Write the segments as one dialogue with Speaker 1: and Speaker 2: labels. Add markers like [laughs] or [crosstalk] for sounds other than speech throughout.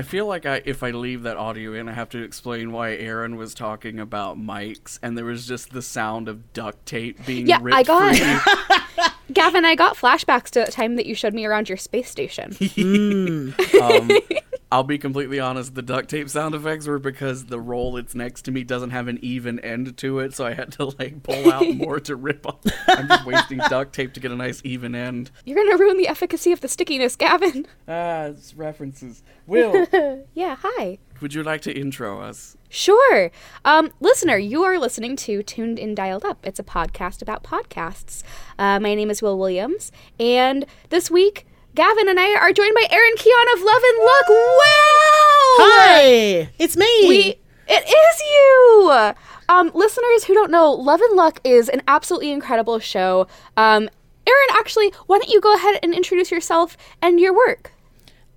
Speaker 1: I feel like I, if I leave that audio in, I have to explain why Aaron was talking about mics, and there was just the sound of duct tape being
Speaker 2: Yeah,
Speaker 1: ripped
Speaker 2: I got-
Speaker 1: free. [laughs]
Speaker 2: Gavin, I got flashbacks to the time that you showed me around your space station. [laughs]
Speaker 1: um, I'll be completely honest. The duct tape sound effects were because the roll that's next to me doesn't have an even end to it, so I had to like pull out [laughs] more to rip off. I'm just wasting duct tape to get a nice even end. [laughs]
Speaker 2: You're gonna ruin the efficacy of the stickiness, Gavin.
Speaker 1: Ah, it's references. Will, [laughs]
Speaker 2: yeah, hi.
Speaker 1: would you like to intro us?
Speaker 2: Sure. Um, listener, you are listening to Tuned In Dialed Up. It's a podcast about podcasts. Uh, my name is Will Williams, and this week, Gavin and I are joined by Aaron Keon of Love and Luck. Wow!
Speaker 3: Hi, it's me.
Speaker 2: We, it is you! Um, listeners who don't know, Love and Luck is an absolutely incredible show. Um, Aaron, actually, why don't you go ahead and introduce yourself and your work?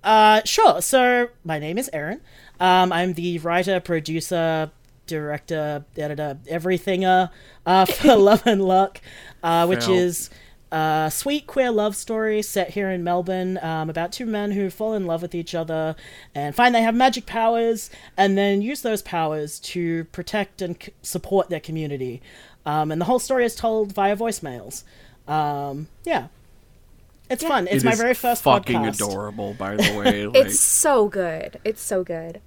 Speaker 3: Uh, sure. So my name is Aaron. Um, I'm the writer, producer, director, editor, everythinger uh, [laughs] for [laughs] Love and Luck, uh, which
Speaker 1: Phil.
Speaker 3: is a sweet queer love story set here in Melbourne um, about two men who fall in love with each other and find they have magic powers and then use those powers to protect and c- support their community. Um, and the whole story is told via voicemails. Um, yeah. It's fun. It's
Speaker 1: It
Speaker 3: my
Speaker 1: is
Speaker 3: very first
Speaker 1: fucking
Speaker 3: podcast.
Speaker 1: adorable, by the way. [laughs] Like,
Speaker 2: It's so good. It's so good.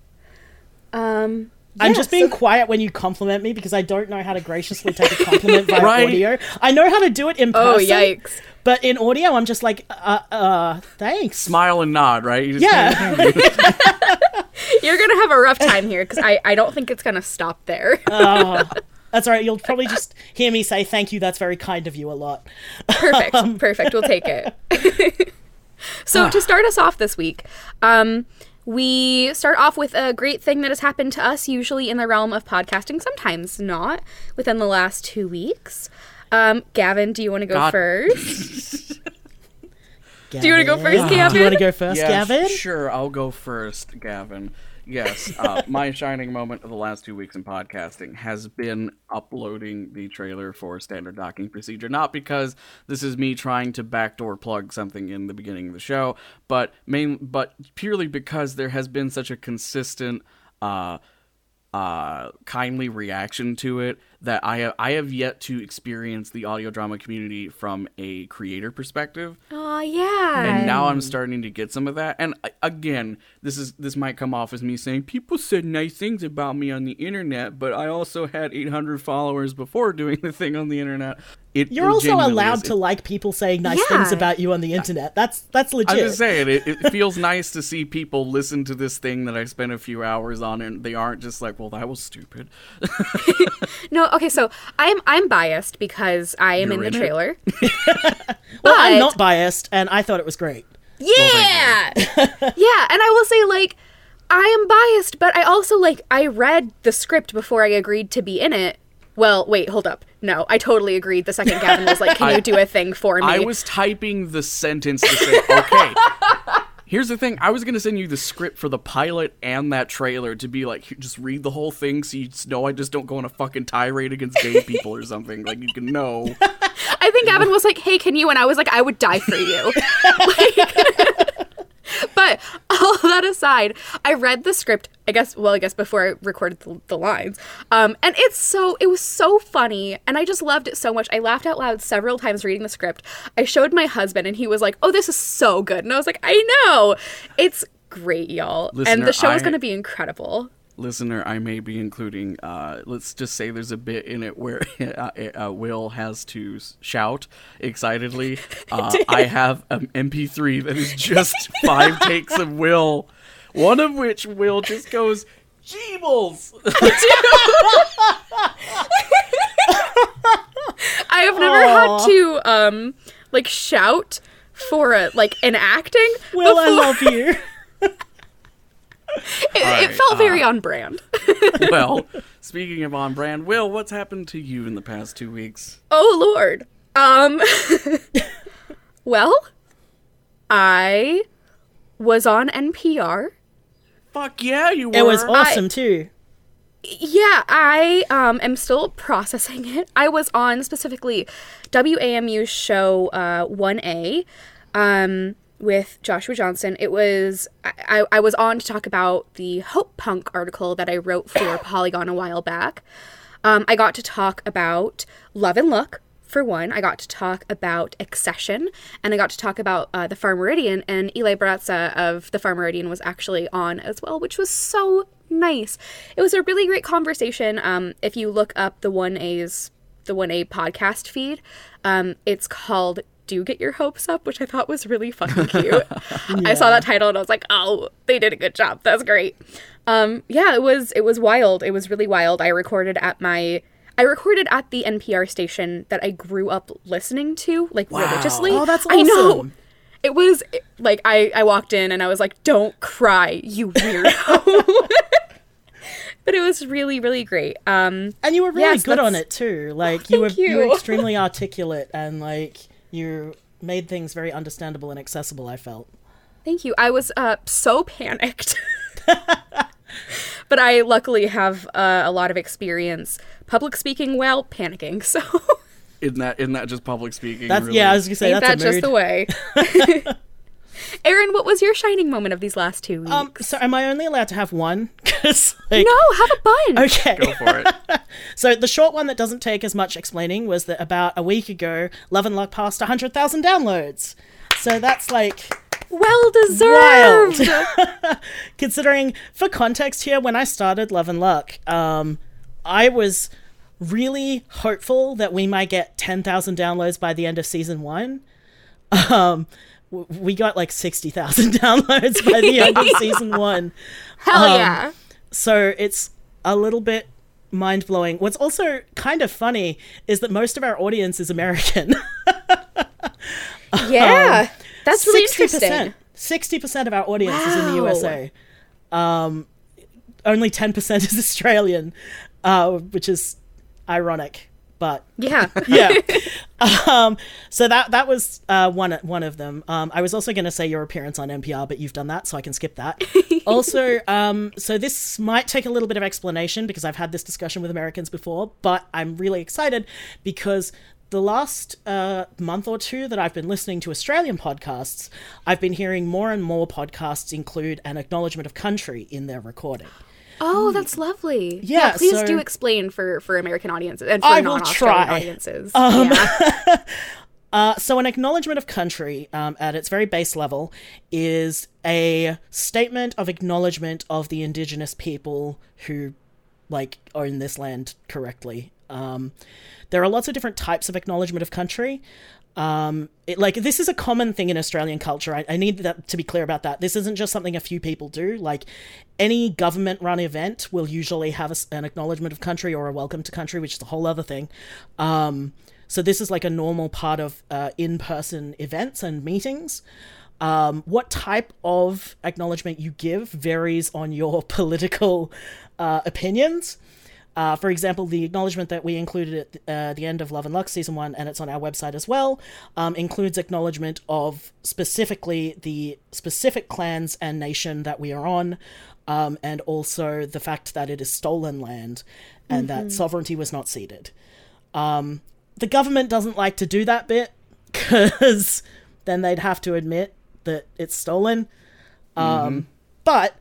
Speaker 2: Um,
Speaker 3: I'm just being
Speaker 2: so-
Speaker 3: quiet when you compliment me because I don't know how to graciously take a compliment via [laughs]
Speaker 1: Right.
Speaker 3: audio. I know how to do it in
Speaker 2: Oh,
Speaker 3: person.
Speaker 2: yikes.
Speaker 3: But in audio, I'm just like, uh, uh, thanks.
Speaker 1: smile and nod, right? You just
Speaker 3: Yeah. [laughs]
Speaker 2: You're gonna have a rough time here because I, I don't think it's gonna stop there. [laughs]
Speaker 3: That's all right. You'll probably just hear me say thank you. That's very kind of you a lot.
Speaker 2: perfect, perfect. We'll take it. so to start us off this week, um, we start off with a great thing that has happened to us, usually in the realm of podcasting, sometimes not, within the last two weeks. Um, Gavin, do you want to go
Speaker 1: God.
Speaker 2: first? [laughs]
Speaker 3: Do
Speaker 2: you wanna go first, Gavin?
Speaker 3: Do you want to go first,
Speaker 1: Yeah,
Speaker 3: Gavin?
Speaker 1: Sure, I'll go first, Gavin. Yes, uh, [laughs] my shining moment of the last two weeks in podcasting has been uploading the trailer for Standard Docking Procedure. Not because this is me trying to backdoor plug something in the beginning of the show, but main, but purely because there has been such a consistent, uh, uh, kindly reaction to it that I have I have yet to experience the audio drama community from a creator perspective
Speaker 2: Oh yeah.
Speaker 1: and now I'm starting to get some of that. And uh, again, this is this might come off as me saying people said nice things about me on the internet, but I also had 800 followers before doing the thing on the internet. It
Speaker 3: You're also allowed
Speaker 1: is-
Speaker 3: to like people saying nice
Speaker 2: Yeah.
Speaker 3: things about you on the internet. That's that's legit.
Speaker 1: I'm just saying, it, it [laughs] feels nice to see people listen to this thing that I spent a few hours on, and they aren't just like, "Well, that was stupid." [laughs] [laughs]
Speaker 2: no, okay, so I'm I'm biased because I am
Speaker 1: You're
Speaker 2: in the
Speaker 1: in it?
Speaker 2: trailer. [laughs]
Speaker 3: well, I'm not biased, and I thought it was great.
Speaker 2: Yeah. [laughs] yeah, and I will say like I am biased, but I also like I read the script before I agreed to be in it. Well, wait, hold up. No, I totally agreed the second Gavin was like, "Can [laughs] you do a thing for me?"
Speaker 1: I was typing the sentence to say, okay. Here's the thing. I was gonna send you the script for the pilot and that trailer to be like, just read the whole thing so you know I just don't go on a fucking tirade against gay [laughs] people or something. Like you can know. [laughs]
Speaker 2: I think Evan was like, "Hey, can you?" And I was like, "I would die for you." [laughs] Like- [laughs] but all that aside, I read the script. I guess, well, I guess before I recorded the, the lines, um, and it's so it was so funny, and I just loved it so much. I laughed out loud several times reading the script. I showed my husband, and he was like, "Oh, this is so good," and I was like, "I know, it's great, y'all." and the show is going to be incredible.
Speaker 1: Listener, I may be including. Uh, let's just say there's a bit in it where [laughs] uh, uh, Will has to shout excitedly. [laughs] Uh, I have an MP3 that is just [laughs] five takes of Will, one of which Will just goes. Jeebles!
Speaker 2: I have never had to um like shout for a like an acting.
Speaker 3: Will, I love you.
Speaker 2: It, it
Speaker 1: Alright,
Speaker 2: felt very on brand. [laughs]
Speaker 1: well, [laughs] speaking of on brand, Will, what's happened to you in the past two weeks?
Speaker 2: oh lord. Um [laughs] Well, I was on NPR.
Speaker 1: Fuck yeah, you were.
Speaker 3: It was awesome too.
Speaker 2: Yeah, I um am still processing it. I was on specifically WAMU's show uh 1A. Um with Joshua Johnson. It was I, I was on to talk about the Hope Punk article that I wrote for [coughs] Polygon a while back. Um, I got to talk about Love and Luck for one. I got to talk about Accession, and I got to talk about uh, the Far Meridian. And Eli Barraza of the Far Meridian was actually on as well, which was so nice. It was a really great conversation. Um, if you look up the one A's the one A podcast feed, um, it's called do get your hopes up, which I thought was really fucking [laughs] cute. I saw that title and I was like, oh, they did a good job. That's great. Um, yeah, it was it was wild. It was really wild. I recorded at my I recorded at the NPR station that I grew up listening to, like religiously.
Speaker 3: Oh, that's
Speaker 2: I know. It was like I I walked in and I was like, "Don't cry, you weirdo." [laughs] [laughs] but it was really really great. Um,
Speaker 3: And you were really
Speaker 2: Yes,
Speaker 3: good on it too. Like you were
Speaker 2: Thank
Speaker 3: you were extremely articulate and like you made things very understandable and accessible, I felt.
Speaker 2: Thank you. I was uh, so panicked. [laughs] but I luckily have uh, a lot of experience public speaking while panicking. So
Speaker 1: Isn't that isn't that just public speaking?
Speaker 3: That's
Speaker 1: really?
Speaker 3: yeah, I was gonna say
Speaker 2: ain't
Speaker 3: that's
Speaker 2: that
Speaker 3: a
Speaker 2: just
Speaker 3: mood.
Speaker 2: the way? [laughs] [laughs] Aaron, what was your shining moment of these last two weeks?
Speaker 3: Um, so am I only allowed to have one? [laughs] 'Cause, like,
Speaker 2: no, have a bunch.
Speaker 3: Okay.
Speaker 1: Go for it. [laughs]
Speaker 3: So the short one that doesn't take as much explaining was that about a week ago, Love and Luck passed 100,000 downloads. So that's like
Speaker 2: Well deserved. [laughs]
Speaker 3: considering for context here when I started Love and Luck, um I was really hopeful that we might get 10,000 downloads by the end of season 1. Um w- we got like 60,000 [laughs] downloads by the end of [laughs] season 1.
Speaker 2: Hell
Speaker 3: Um,
Speaker 2: yeah.
Speaker 3: So it's a little bit mind blowing. What's also kind of funny is that most of our audience is American. [laughs]
Speaker 2: Yeah. That's really interesting.
Speaker 3: Sixty percent of our audience is in the USA. Um, only ten percent is Australian, uh, which is ironic, but
Speaker 2: Yeah. [laughs]
Speaker 3: yeah. um, so that that was uh, one one of them. Um, I was also going to say your appearance on NPR, but you've done that, so I can skip that. [laughs] also, um, so this might take a little bit of explanation because I've had this discussion with Americans before, but I'm really excited because the last uh, month or two that I've been listening to Australian podcasts, I've been hearing more and more podcasts include an acknowledgement of country in their recording.
Speaker 2: Oh, that's lovely.
Speaker 3: Yeah,
Speaker 2: please
Speaker 3: so-
Speaker 2: do explain for for American audiences and for
Speaker 3: I will try.
Speaker 2: audiences. yeah. [laughs]
Speaker 3: Uh, so, an acknowledgement of country, um, at its very base level, is a statement of acknowledgement of the indigenous people who, like, own this land correctly. Um, there are lots of different types of acknowledgement of country. Um, it, like this is a common thing in Australian culture. I, I need that to be clear about that. This isn't just something a few people do. Like any government-run event will usually have a an acknowledgement of country or a welcome to country, which is a whole other thing. Um, so this is like a normal part of uh, in-person events and meetings. Um, what type of acknowledgement you give varies on your [laughs] political uh, opinions. Uh, for example, the acknowledgement that we included at uh, the end of Love and Luck season one, and it's on our website as well, um, includes acknowledgement of specifically the specific clans and nation that we are on, um, and also the fact that it is stolen land and that sovereignty was not ceded. Um, the government doesn't like to do that bit [laughs] because then they'd have to admit that it's stolen. Um, But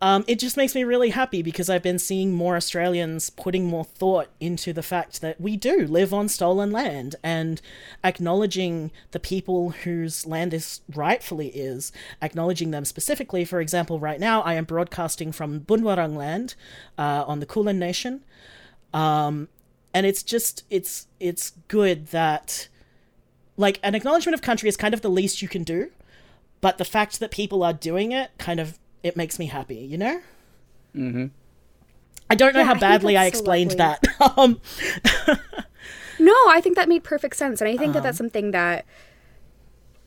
Speaker 3: um, it just makes me really happy because I've been seeing more Australians putting more thought into the fact that we do live on stolen land and acknowledging the people whose land this rightfully is, acknowledging them specifically. For example, right now I am broadcasting from Boonwurrung land uh, on the Kulin Nation and it's just it's it's good that like an acknowledgement of country is kind of the least you can do but the fact that people are doing it kind of it makes me happy you know mm-hmm. i don't know
Speaker 2: Yeah,
Speaker 3: how badly i
Speaker 2: that's so
Speaker 3: explained
Speaker 2: lovely.
Speaker 3: that [laughs] um
Speaker 2: No, I think that made perfect sense. And I think that
Speaker 3: Um,
Speaker 2: that's something that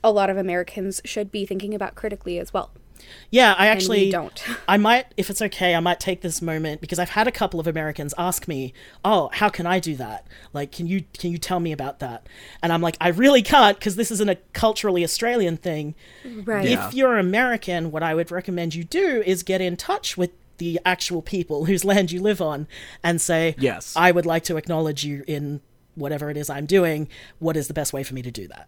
Speaker 2: a lot of Americans should be thinking about critically as well.
Speaker 3: Yeah i
Speaker 2: And
Speaker 3: actually
Speaker 2: we don't. [laughs]
Speaker 3: i might if it's okay i might take this moment because i've had a couple of americans ask me oh how can i do that like can you can you tell me about that and i'm like i really can't because this isn't a culturally australian thing
Speaker 2: Right.
Speaker 1: Yeah.
Speaker 3: if you're American, what I would recommend you do is get in touch with the actual people [laughs] whose land you live on and say,
Speaker 1: Yes.
Speaker 3: I would like to acknowledge you in whatever it is I'm doing. What is the best way for me to do that?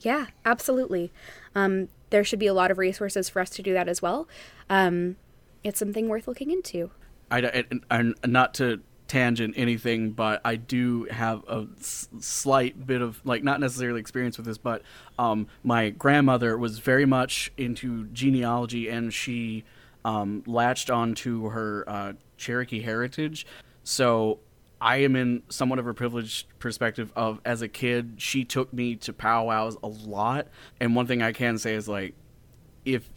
Speaker 2: Yeah, absolutely. Um, there should be a lot of resources for us to do that as well. Um, it's something worth looking into.
Speaker 1: I, and not to tangent anything, but I do have a s- slight bit of like not necessarily experience with this, but um, my grandmother was very much into genealogy, and she um, latched onto her uh, Cherokee heritage. So I am in somewhat of a privileged perspective of as a kid, she took me to powwows a lot, and one thing I can say is like if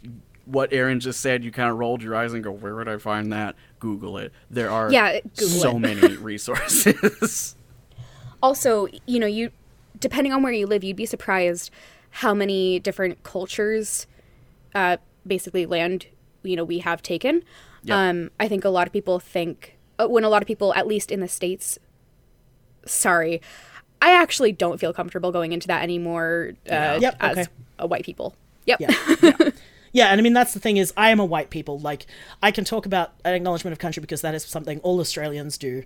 Speaker 1: what Aaron just said, you kind of rolled your eyes and go, "Where would I find that?" Google it. There are
Speaker 2: Yeah, Google
Speaker 1: so many [laughs] resources. [laughs]
Speaker 2: also you know you depending on where you live you'd be surprised how many different cultures uh, basically land you know we have taken
Speaker 1: Yep.
Speaker 2: um, i think a lot of people think when a lot of people at least in the states sorry i actually don't feel comfortable going into that anymore uh,
Speaker 3: Yep,
Speaker 2: as
Speaker 3: okay.
Speaker 2: a white people yep
Speaker 3: Yeah, [laughs] yeah. yeah, and I mean that's the thing is I am a white people. Like I can talk about an acknowledgement of country because that is something all Australians do.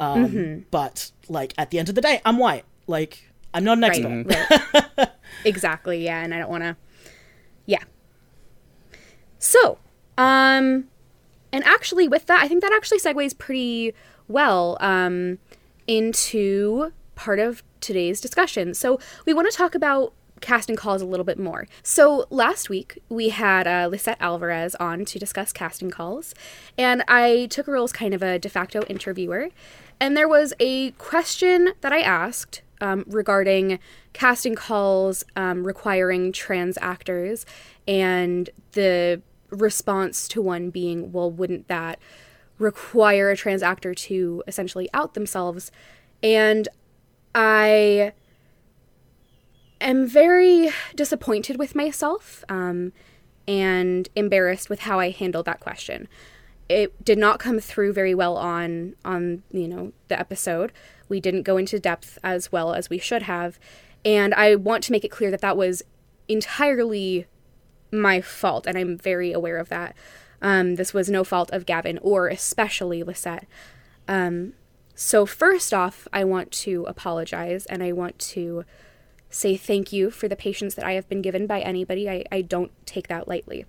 Speaker 3: Um,
Speaker 2: Mm-hmm.
Speaker 3: But like at the end of the day, I'm white. Like I'm not an expert.
Speaker 2: Right, right. [laughs] exactly, yeah, and I don't want to. Yeah. So, um, and actually, with that, I think that actually segues pretty well um, into part of today's discussion. So, we want to talk about casting calls a little bit more. So, last week we had uh, Lisette Alvarez on to discuss casting calls, and I took a role as kind of a de facto interviewer. And there was a question that I asked um, regarding casting calls um, requiring trans actors, and the response to one being, well, wouldn't that require a trans actor to essentially out themselves? And I am very disappointed with myself um, and embarrassed with how I handled that question. It did not come through very well on on you know the episode. We didn't go into depth as well as we should have, and I want to make it clear that that was entirely my fault, and I'm very aware of that. Um, this was no fault of Gavin or especially Lisette. Um, so first off, I want to apologize and I want to say thank you for the patience that I have been given by anybody. I, I don't take that lightly.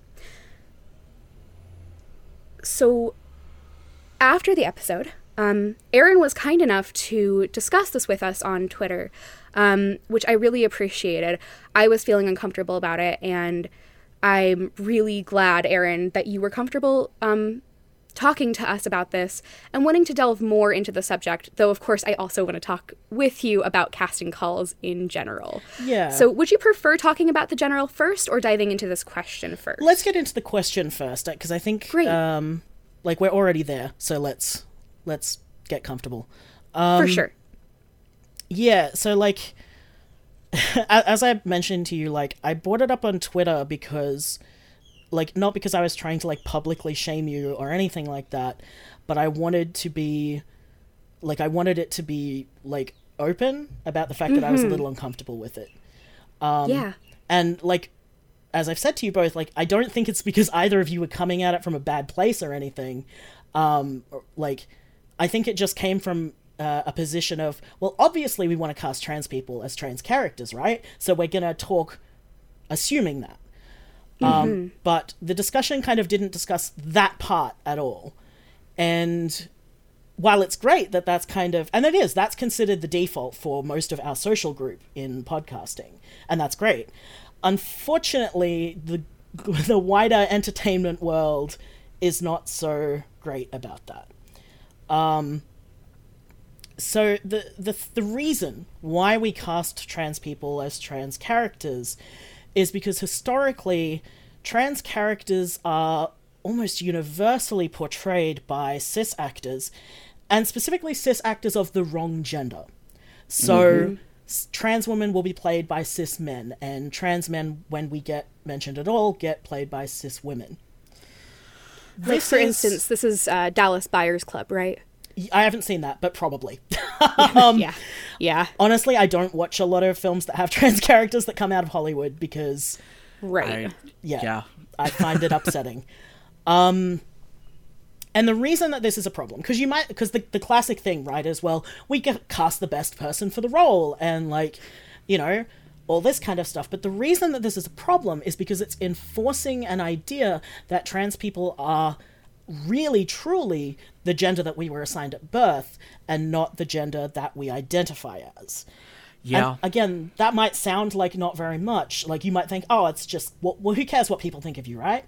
Speaker 2: So after the episode, um, Aaron was kind enough to discuss this with us on Twitter, um, which I really appreciated. I was feeling uncomfortable about it, and I'm really glad, Aaron, that you were comfortable um, talking to us about this and wanting to delve more into the subject. Though, of course, I also want to talk with you about casting calls in general.
Speaker 3: Yeah.
Speaker 2: So, would you prefer talking about the general first or diving into this question first?
Speaker 3: Let's get into the question first because I think
Speaker 2: Great.
Speaker 3: um like we're already there. So let's let's get comfortable. Um,
Speaker 2: For sure.
Speaker 3: Yeah, so like [laughs] as I mentioned to you, like I brought it up on Twitter because like not because I was trying to like publicly shame you or anything like that, but I wanted to be like I wanted it to be like open about the fact that I was a little uncomfortable with it. Um,
Speaker 2: yeah.
Speaker 3: And like as I've said to you both, like I don't think it's because either of you were coming at it from a bad place or anything. Um, like I think it just came from uh, a position of well, obviously we want to cast trans people as trans characters, right? So we're gonna talk assuming that. Um, but the discussion kind of didn't discuss that part at all. And while it's great that that's kind of, and it is, that's considered the default for most of our social group in podcasting, and that's great. Unfortunately, the [laughs] the wider entertainment world is not so great about that. Um, so the the the reason why we cast trans people as trans characters is because historically trans characters are almost universally portrayed by cis actors and specifically cis actors of the wrong gender. So s- trans women will be played by cis men and trans men when we get mentioned at all get played by cis women.
Speaker 2: Like,
Speaker 3: This
Speaker 2: for
Speaker 3: is-
Speaker 2: instance, this is uh, Dallas Buyers Club, right?
Speaker 3: I haven't seen that, but probably. [laughs] [laughs] um,
Speaker 2: yeah. Yeah.
Speaker 3: honestly, I don't watch a lot of films that have [laughs] trans characters that come out of Hollywood because
Speaker 2: Right.
Speaker 1: I,
Speaker 3: yeah,
Speaker 1: yeah.
Speaker 3: I find it upsetting. Um, and the reason that this is a problem, because you might, because the, the classic thing, right, is well, we ca- cast the best person for the role, and like, you know, all this kind of stuff. But the reason that this is a problem is because it's enforcing an idea that trans people are really truly the gender that we were assigned at birth and not the gender that we identify as.
Speaker 1: Yeah.
Speaker 3: And again, that might sound like not very much. Like you might think, oh, it's just, well, well, who cares what people think of you, right?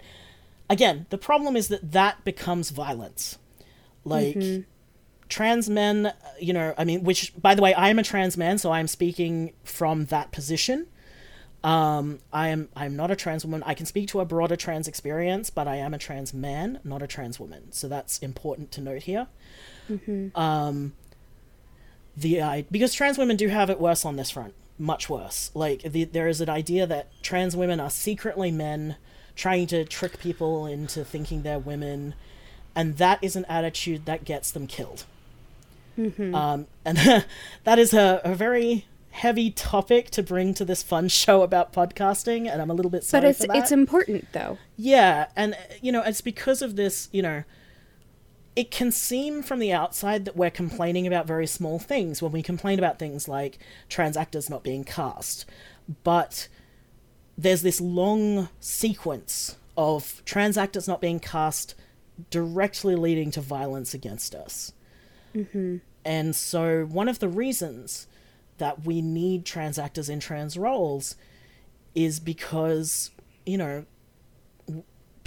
Speaker 3: Again, the problem is that that becomes violence. Like, trans men, uh, you know, I mean, which, by the way, I am a trans man, so I'm speaking from that position. Um, I am I'm not a trans woman. I can speak to a broader trans experience, but I am a trans man, not a trans woman. So that's important to note here. Um, the I because trans women do have it worse on this front, much worse. Like the, there is an idea that trans women are secretly men trying to trick people into thinking they're women, and that is an attitude that gets them killed. Um, and [laughs] that is a, a very heavy topic to bring to this fun [laughs] show about podcasting, and I'm a little bit sorry
Speaker 2: But it's it's important though.
Speaker 3: Yeah, and you know, it's because of this, you know, it can seem from the outside that we're complaining about very small things when we complain about things like trans actors not being cast. But there's this long sequence of trans actors not being cast directly leading to violence against us. Mm-hmm. And so, one of the reasons that we need trans actors in trans roles is because, you know,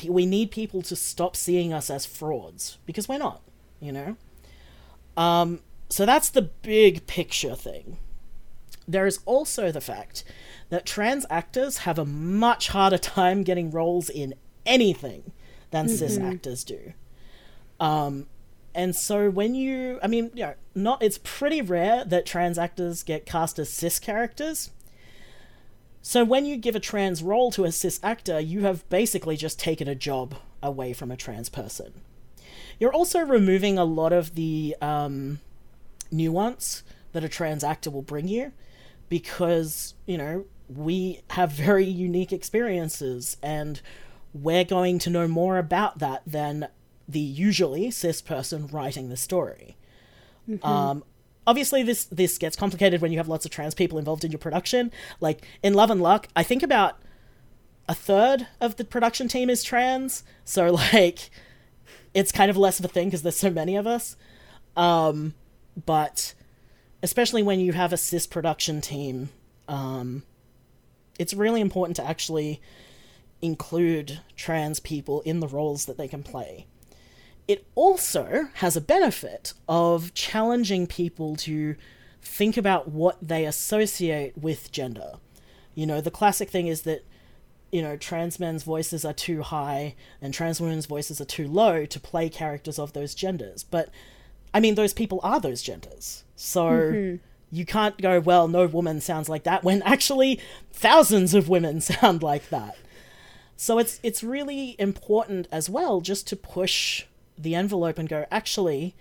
Speaker 3: we need people to stop seeing us as frauds because we're not, you know? Um, so that's the big picture thing. There is also the fact that trans actors have a much harder [laughs] time getting roles in anything than cis actors do. Um, and so when you, I mean, you know, not it's pretty rare that trans actors get cast as cis characters. So when you give a trans role to a cis actor, you have basically just taken a job away from a trans person. You're also removing a lot of the um, nuance that a trans actor will bring you because, you know, we have very unique experiences and we're going to know more about that than the usually cis person writing the story. Um, obviously, this this gets complicated when you have lots of trans people involved in your production. Like in Love and Luck, I think about a third of the production team is trans, so [laughs] like it's kind of less of a thing because there's so many of us. Um, but especially when you have a cis production team, um, it's really important to actually include trans people in the roles that they can play. It also has a benefit of challenging people to think about what they associate with gender. You know, the classic thing is that, you know, trans men's voices are too high and trans women's voices are too low to play characters of those genders. But, I mean, those people are those genders. So mm-hmm. you can't go, well, no woman sounds like that when actually thousands of women [laughs] sound like that. So it's it's really important as well just to push the envelope and go, actually,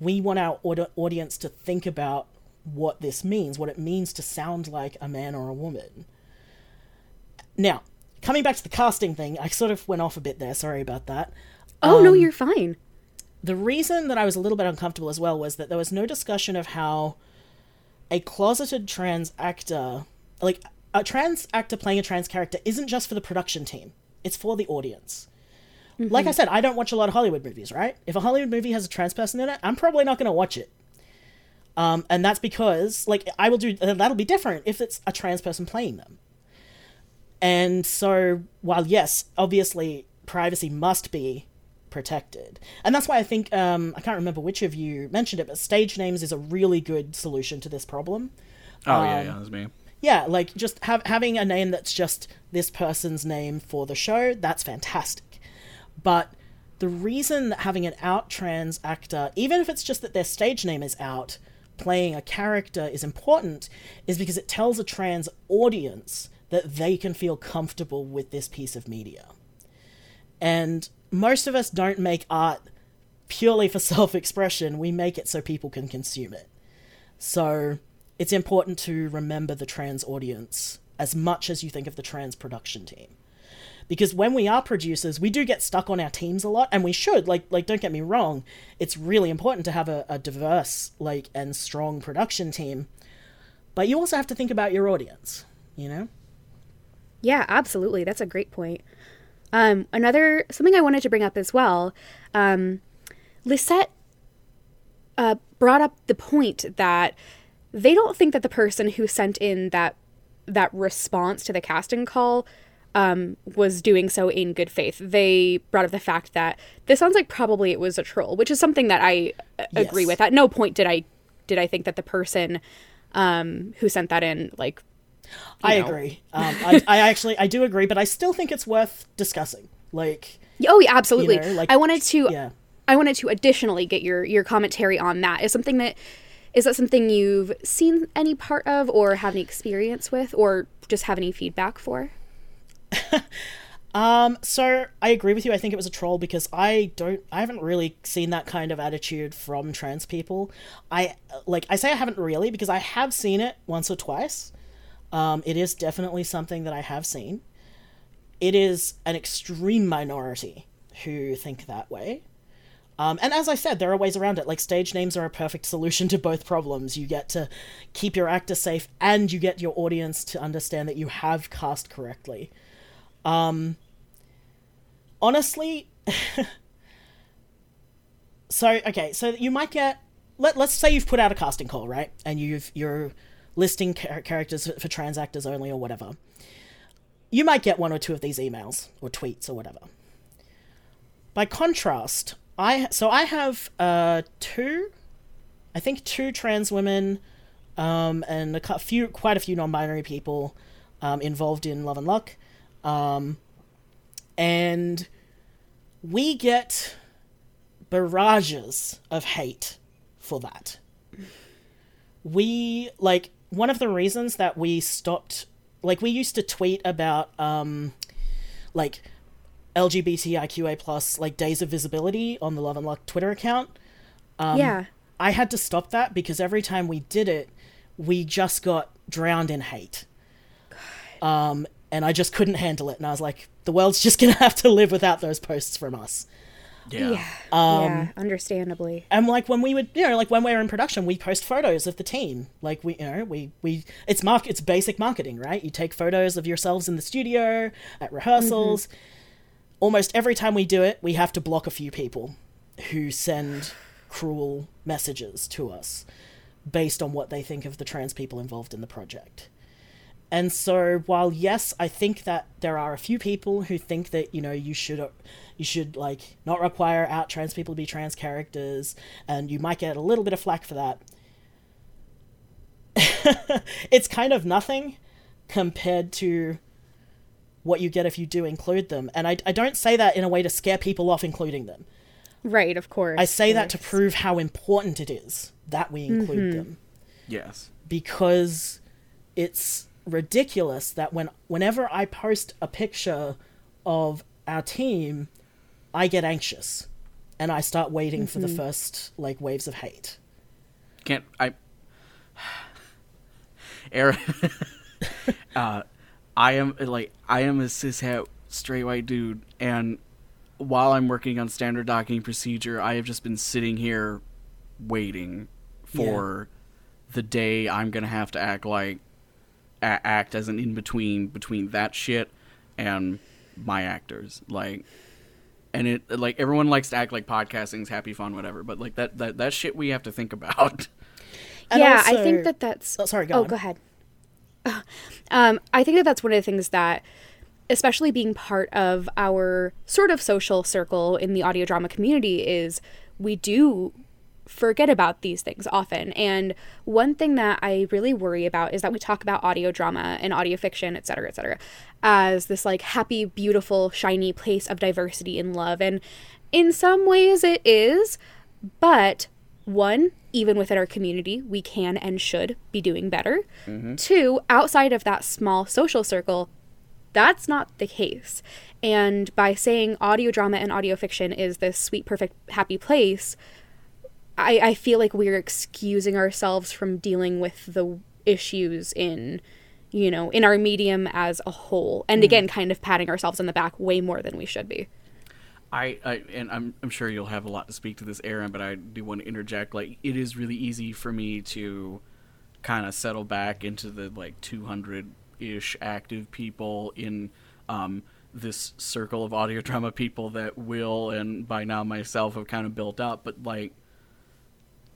Speaker 3: we want our aud- audience to think about what this means, what it means to sound like a man or a woman. Now, coming back to the casting thing, I sort of went off a bit there. Sorry about that.
Speaker 2: Oh no, um, you're fine.
Speaker 3: The reason that I was a little bit uncomfortable as well was that there was no discussion of how a closeted trans actor, like a trans actor playing a trans character, isn't just for the production team, it's for the audience. Like I said, I don't watch a lot of Hollywood movies, right? If a Hollywood movie has a trans person in it, I'm probably not going to watch it. Um, and that's because, like, I will do uh, that'll be different if it's a trans person playing them. And so, while yes, obviously, privacy must be protected, and that's why I think um, I can't remember which of you mentioned it, but stage names is a really good solution to this problem.
Speaker 1: Oh yeah, yeah, that's me.
Speaker 3: Yeah, like just have, having a name that's just this person's name for the show, that's fantastic. But the reason that having an out trans actor, even if it's just that their stage name is out, playing a character is important, is because it tells a trans audience that they can feel comfortable with this piece of media. And most of us don't make art purely for [laughs] self expression, we make it so people can consume it. So it's important to remember the trans audience as much as you think of the trans production team. Because when we are producers, we do get stuck on our teams a lot, and we should. Like, like don't get me wrong, it's really important to have a, a diverse, like, and strong production team. But you also have to think about your audience. you know?
Speaker 2: Yeah, absolutely. That's a great point. Um, another something I wanted to bring up as well. Um, Lisette uh, brought up the point that they don't think that the person who sent in that that response to the casting call um, was doing so in good faith. They brought up the fact that this sounds like probably it was a troll, which is something that I uh, agree with. At no point did I did I think that the person um, who sent that in like
Speaker 3: I
Speaker 2: know.
Speaker 3: agree. Um, I, I actually I do agree, but I still think it's worth discussing. Like,
Speaker 2: oh yeah, absolutely.
Speaker 3: know, like-
Speaker 2: I wanted to
Speaker 3: yeah.
Speaker 2: I wanted to additionally get your your commentary on that. Is something that is that something you've seen any part of or have any experience with or just have any feedback for? [laughs]
Speaker 3: Um, so I agree with you. I think it was a troll because I don't, I haven't really seen that kind of attitude from trans people. I like, I say I haven't really because I have seen it once or twice. Um, it is definitely something that I have seen. It is an extreme minority who think that way. Um, and as I said, there are ways around it. Like stage names are a perfect solution to both problems. You get to keep your actor safe, and you get your audience to understand that you have cast correctly. Um, honestly, [laughs] so okay, so you might get let let's say you've put out a casting call, right, and you've you're listing char- characters for, trans actors only or whatever. You might get one or two of these emails or tweets or whatever. By contrast, I so I have uh two, I think two trans women, um, and a few quite a few non-binary people, um, involved in Love and Luck, um, and we get barrages of hate for that. We like one of the reasons that we stopped like we used to tweet about um like LGBTIQA plus like days of visibility on the Love and Luck Twitter account.
Speaker 2: Um, yeah.
Speaker 3: I had to stop that because every time we did it, we just got drowned in hate. Um, and I just couldn't handle it. And I was like, the world's just [laughs] gonna have to live without those posts from us.
Speaker 1: Yeah.
Speaker 2: Yeah.
Speaker 3: Um,
Speaker 2: yeah, understandably.
Speaker 3: And like when we would, you know, like when we were in production, we post photos of the team. Like we, you know, we we it's mark it's basic marketing, right? You take photos of yourselves in the studio at rehearsals. Almost every time we do it, we have to block a few people who send cruel messages to us based on what they think of the trans people involved in the project. And so, while yes, I think that there are a few people who think that you know you should you should like not require out trans people to be trans characters, and you might get a little bit of flack for that. [laughs] it's kind of nothing compared to what you get if you do include them. And I, I don't say that in a way to scare people off including them.
Speaker 2: Right, of course.
Speaker 3: I say that to prove how important it is that we include mm-hmm. them
Speaker 1: Yes.
Speaker 3: because it's ridiculous that when whenever I post a picture of our team, I get anxious and I start waiting for the first like waves of hate.
Speaker 1: Can't I? [sighs] Aaron, [laughs] uh, I am like I am a cishet straight white dude, and while I'm working on standard docking procedure, I have just been sitting here waiting for the day I'm gonna have to act like a- act as an in between between that shit and my actors, like. And it like everyone likes to act like podcasting's happy fun, whatever. But like that that that shit we have to think about. [laughs]
Speaker 3: And
Speaker 2: yeah, I think that that's.
Speaker 3: Oh, sorry, go
Speaker 2: oh,
Speaker 3: on.
Speaker 2: go ahead. [laughs] Um, I think that that's one of the things that, especially being part of our sort of social circle in the audio drama community, is we do forget about these things often. And one thing that I really worry about is that we talk about audio drama and audio fiction, et cetera, et cetera, as this like happy, beautiful, shiny place of diversity and love. And in some ways it is, but one, even within our community, we can and should be doing better. Mm-hmm. Two, outside of that small social circle, that's not the case. And by saying audio drama and audio fiction is this sweet, perfect, happy place, I, I feel like we're excusing ourselves from dealing with the issues in, you know, in our medium as a whole. And again, kind of patting ourselves on the back way more than we should be.
Speaker 1: I, I and I'm I'm sure you'll have a lot to speak to this, Aaron, but I do want to interject. Like, it is really easy for me to kind of settle back into the like 200 ish active people in um, this circle of audio drama people that Will and by now myself have kind of built up, but like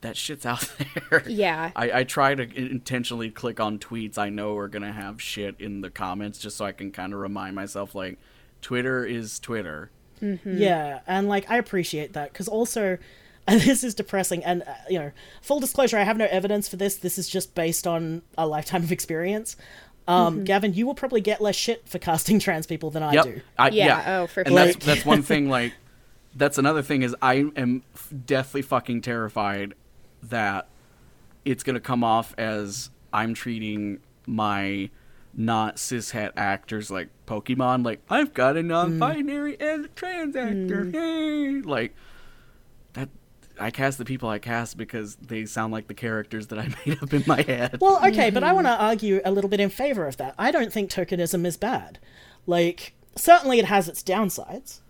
Speaker 1: that shit's out [laughs] there.
Speaker 2: Yeah.
Speaker 1: I, I try to intentionally click on tweets I know are gonna have shit in the comments just so I can kind of remind myself like Twitter is Twitter.
Speaker 3: Yeah, and like I appreciate that because also, and [laughs] this is depressing. And uh, you know, full disclosure, I have no evidence for this. This is just based on a lifetime of experience. Um, Gavin, you will probably get less shit for casting trans people than I
Speaker 1: Yep.
Speaker 3: do.
Speaker 1: I,
Speaker 2: Yeah,
Speaker 1: yeah.
Speaker 2: oh, for
Speaker 1: and
Speaker 2: sure.
Speaker 1: that's that's one [laughs] thing. Like, that's another thing is I am f- deathly fucking terrified that it's gonna come off as I'm treating my not cis cishet actors like Pokemon. Like I've got a non-binary mm. and a trans actor. Mm. Yay! Like that. I cast the people I cast because they sound like the characters that I [laughs] made up in my head.
Speaker 3: Well, okay, but I mm-hmm. want to argue a little bit in favor of that. I don't think tokenism is bad. Like, certainly it has its downsides,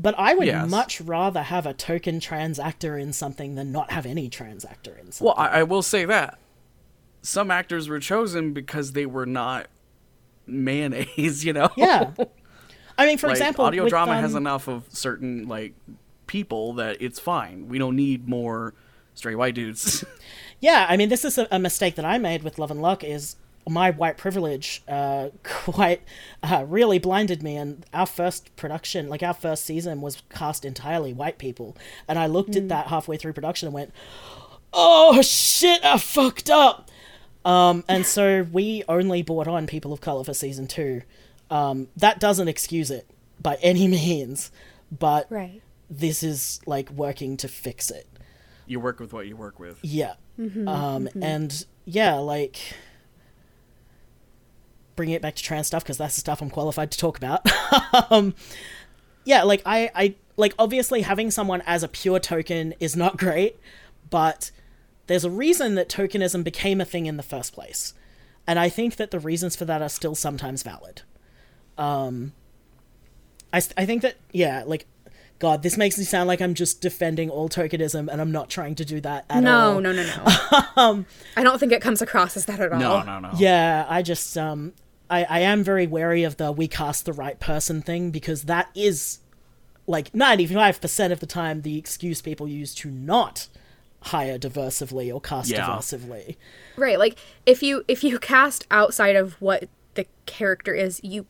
Speaker 3: but I would
Speaker 1: Yes.
Speaker 3: much rather have a token trans actor in something than not have any trans actor in something.
Speaker 1: Well, I, I will say that some actors were chosen because they were not mayonnaise, [laughs] you know.
Speaker 3: yeah. I mean, for
Speaker 1: like,
Speaker 3: example,
Speaker 1: audio
Speaker 3: with,
Speaker 1: drama has
Speaker 3: um,
Speaker 1: enough of certain like people that it's fine. We don't need more straight white dudes. [laughs]
Speaker 3: Yeah, I mean, this is a, a mistake that I made with Love and Luck is my white privilege uh, [laughs] quite uh, really blinded me. And our first production, like our first season, was cast entirely white people. And I looked at that halfway through production and went, "Oh shit, I fucked up." Um, and so we only brought on people of color for season two. Um, that doesn't excuse it by [laughs] any means, but
Speaker 2: Right.
Speaker 3: this is like working to fix it.
Speaker 1: you work with what you work with.
Speaker 3: Yeah. um, And yeah, like bringing it back to trans stuff because that's the stuff I'm qualified to talk about. [laughs] um, yeah, like I, I like obviously having someone as a pure token is not great, but there's a reason that tokenism became a thing in the first place, and I think that the reasons for that are still sometimes valid. Um, I, s- I think that yeah, like. God, this makes me sound like I'm just defending all tokenism, and I'm not trying to do that at all.
Speaker 2: No, no, no, no. [laughs] Um, I don't think it comes across as that at all.
Speaker 1: No, no, no.
Speaker 3: Yeah, I just um I, I am very wary of the we cast the right person thing because that is like ninety five percent of the time the excuse people use to not hire diversively or cast
Speaker 1: Yeah.
Speaker 3: diversively.
Speaker 2: Right. Like if you if you cast outside of what the character is, you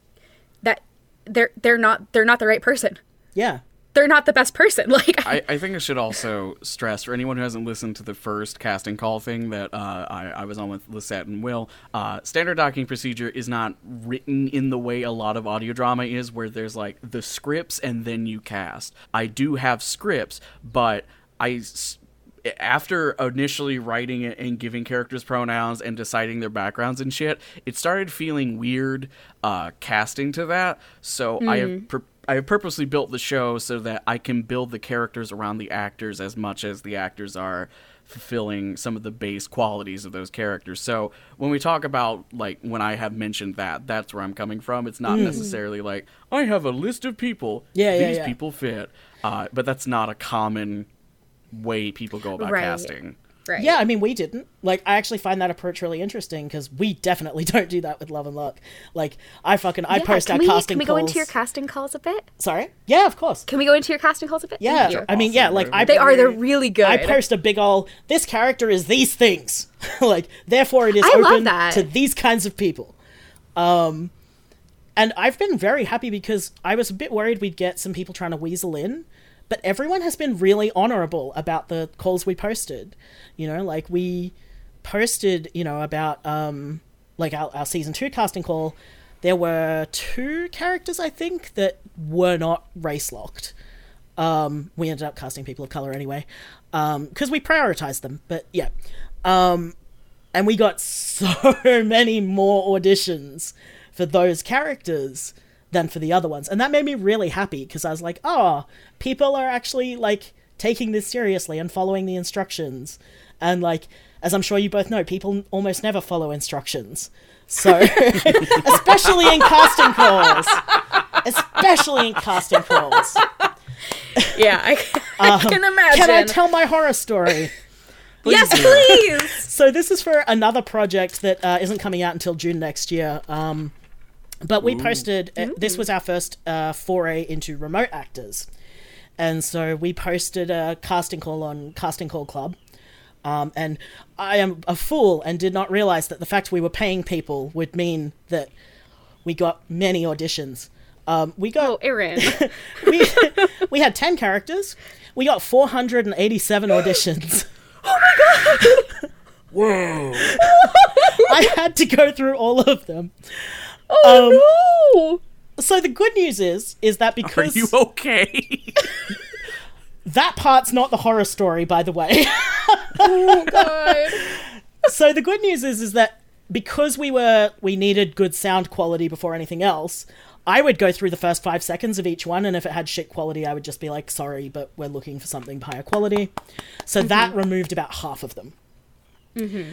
Speaker 2: that they're they're not they're not the right person.
Speaker 3: Yeah.
Speaker 2: They're not the best person. [laughs] Like
Speaker 1: I, I think I should also stress for anyone who hasn't listened to the first casting call thing that uh, I, I was on with Lisette and Will, uh, standard docking procedure is not written in the way a lot of audio drama is, where there's like the scripts and then you cast. I do have scripts, but I. s- After initially writing it and giving characters pronouns and deciding their backgrounds and shit, it started feeling weird uh, casting to that. So I have pur- I have purposely built the show so that I can build the characters around the actors as much as the actors are fulfilling some of the base qualities of those characters. So when we talk about like when I have mentioned that, that's where I'm coming from. It's not necessarily like I have a list of people.
Speaker 3: Yeah, yeah,
Speaker 1: these
Speaker 3: yeah.
Speaker 1: people fit. Uh, but that's not a common way people go about
Speaker 2: Right.
Speaker 1: casting.
Speaker 2: Right.
Speaker 3: Yeah, I mean we didn't. Like I actually find that approach really interesting because we definitely [laughs] don't do that with Love and Luck. Like I fucking I
Speaker 2: Yeah,
Speaker 3: post
Speaker 2: can
Speaker 3: our
Speaker 2: we,
Speaker 3: casting
Speaker 2: Can we go into your casting calls a bit?
Speaker 3: Sorry? Yeah, of course.
Speaker 2: Can we go into your casting calls a bit?
Speaker 3: Yeah,
Speaker 2: Thank you.
Speaker 3: I mean, yeah, like I
Speaker 2: They are. They're really good.
Speaker 3: I post a big ol' this character is these things. [laughs] like therefore it is
Speaker 2: I
Speaker 3: open to these kinds of people. Um and I've been very happy because I was a bit worried we'd get some people trying to weasel in, but everyone has been really honorable about the calls we posted. You know, like we posted, you know, about um like our, our season 2 casting call. There were two characters I think that were not race locked. Um, we ended up casting people of color anyway because we prioritized them but yeah. Um, and we got [laughs] so many more auditions for those characters than for the other ones and that made me really happy because i was like oh people are actually like taking this seriously and following the instructions and like as i'm sure you both know people almost never follow instructions so [laughs] especially in casting calls especially in casting calls
Speaker 2: Yeah, I, [laughs] I can imagine.
Speaker 3: Can I tell my horror story?
Speaker 2: yes,
Speaker 1: do.
Speaker 2: please.
Speaker 3: So this is for another project that uh, isn't coming out until June next year. Um, but we posted. Uh, this was our first uh, foray into remote actors, and so we posted a casting call on Casting Call Club. Um, and I am a fool and did not realize that the fact we were paying people would mean that we got many auditions. Um, we got
Speaker 2: Oh, Aaron. [laughs]
Speaker 3: we we had ten characters. We got four hundred and eighty-seven auditions. [laughs] Oh my god!
Speaker 1: Whoa. [laughs]
Speaker 3: I had to go through all of them.
Speaker 2: Oh um, no
Speaker 3: So the good news is, is that because Are
Speaker 1: you okay? [laughs]
Speaker 3: that part's not the horror story, by the way.
Speaker 2: no! [laughs] Oh, God.
Speaker 3: so the good news is, is that because we were we needed good sound quality before anything else. I would go through the first five seconds of each one, and if it had shit quality, I would just be like, "Sorry, but we're looking for something higher quality." So that mm-hmm. removed about half of them. Mm-hmm.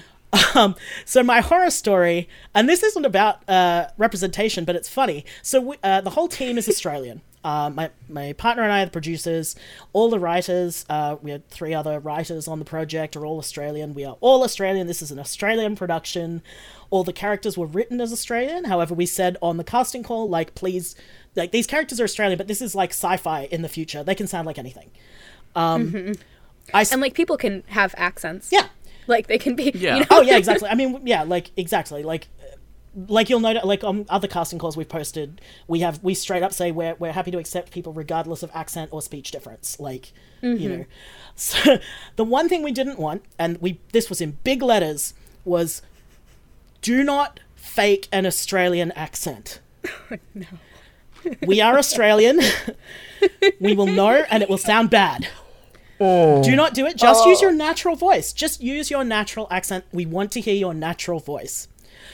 Speaker 3: Um, so my horror story, and this isn't about uh, representation, but it's funny. So we, uh, the whole team is Australian. [laughs] Uh, my my partner and I are the producers. All the writers, uh, we had three other writers on the project, are all Australian. We are all Australian. This is an Australian production. All the characters were written as Australian. However, we said on the casting call, like, please, like these characters are Australian, but this is like sci-fi in the future. They can sound like anything. Um, I s-
Speaker 2: And like people can have accents.
Speaker 3: yeah.
Speaker 2: Like they can be.
Speaker 1: Yeah.
Speaker 2: You know?
Speaker 3: oh yeah, exactly. I mean, yeah, like exactly, like uh, like you'll notice, like on other casting calls we've posted, we have we straight up say we're we're happy to accept people regardless of accent or speech difference. Like you mm-hmm. know, [laughs] so the one thing we didn't want, and we this was in big letters, was do not fake an Australian accent. [laughs] Oh, no, we are Australian. [laughs] we will know, and it will sound bad. Oh. Do not do it. Just use your oh. natural voice. Just use your natural accent. We want to hear your natural voice.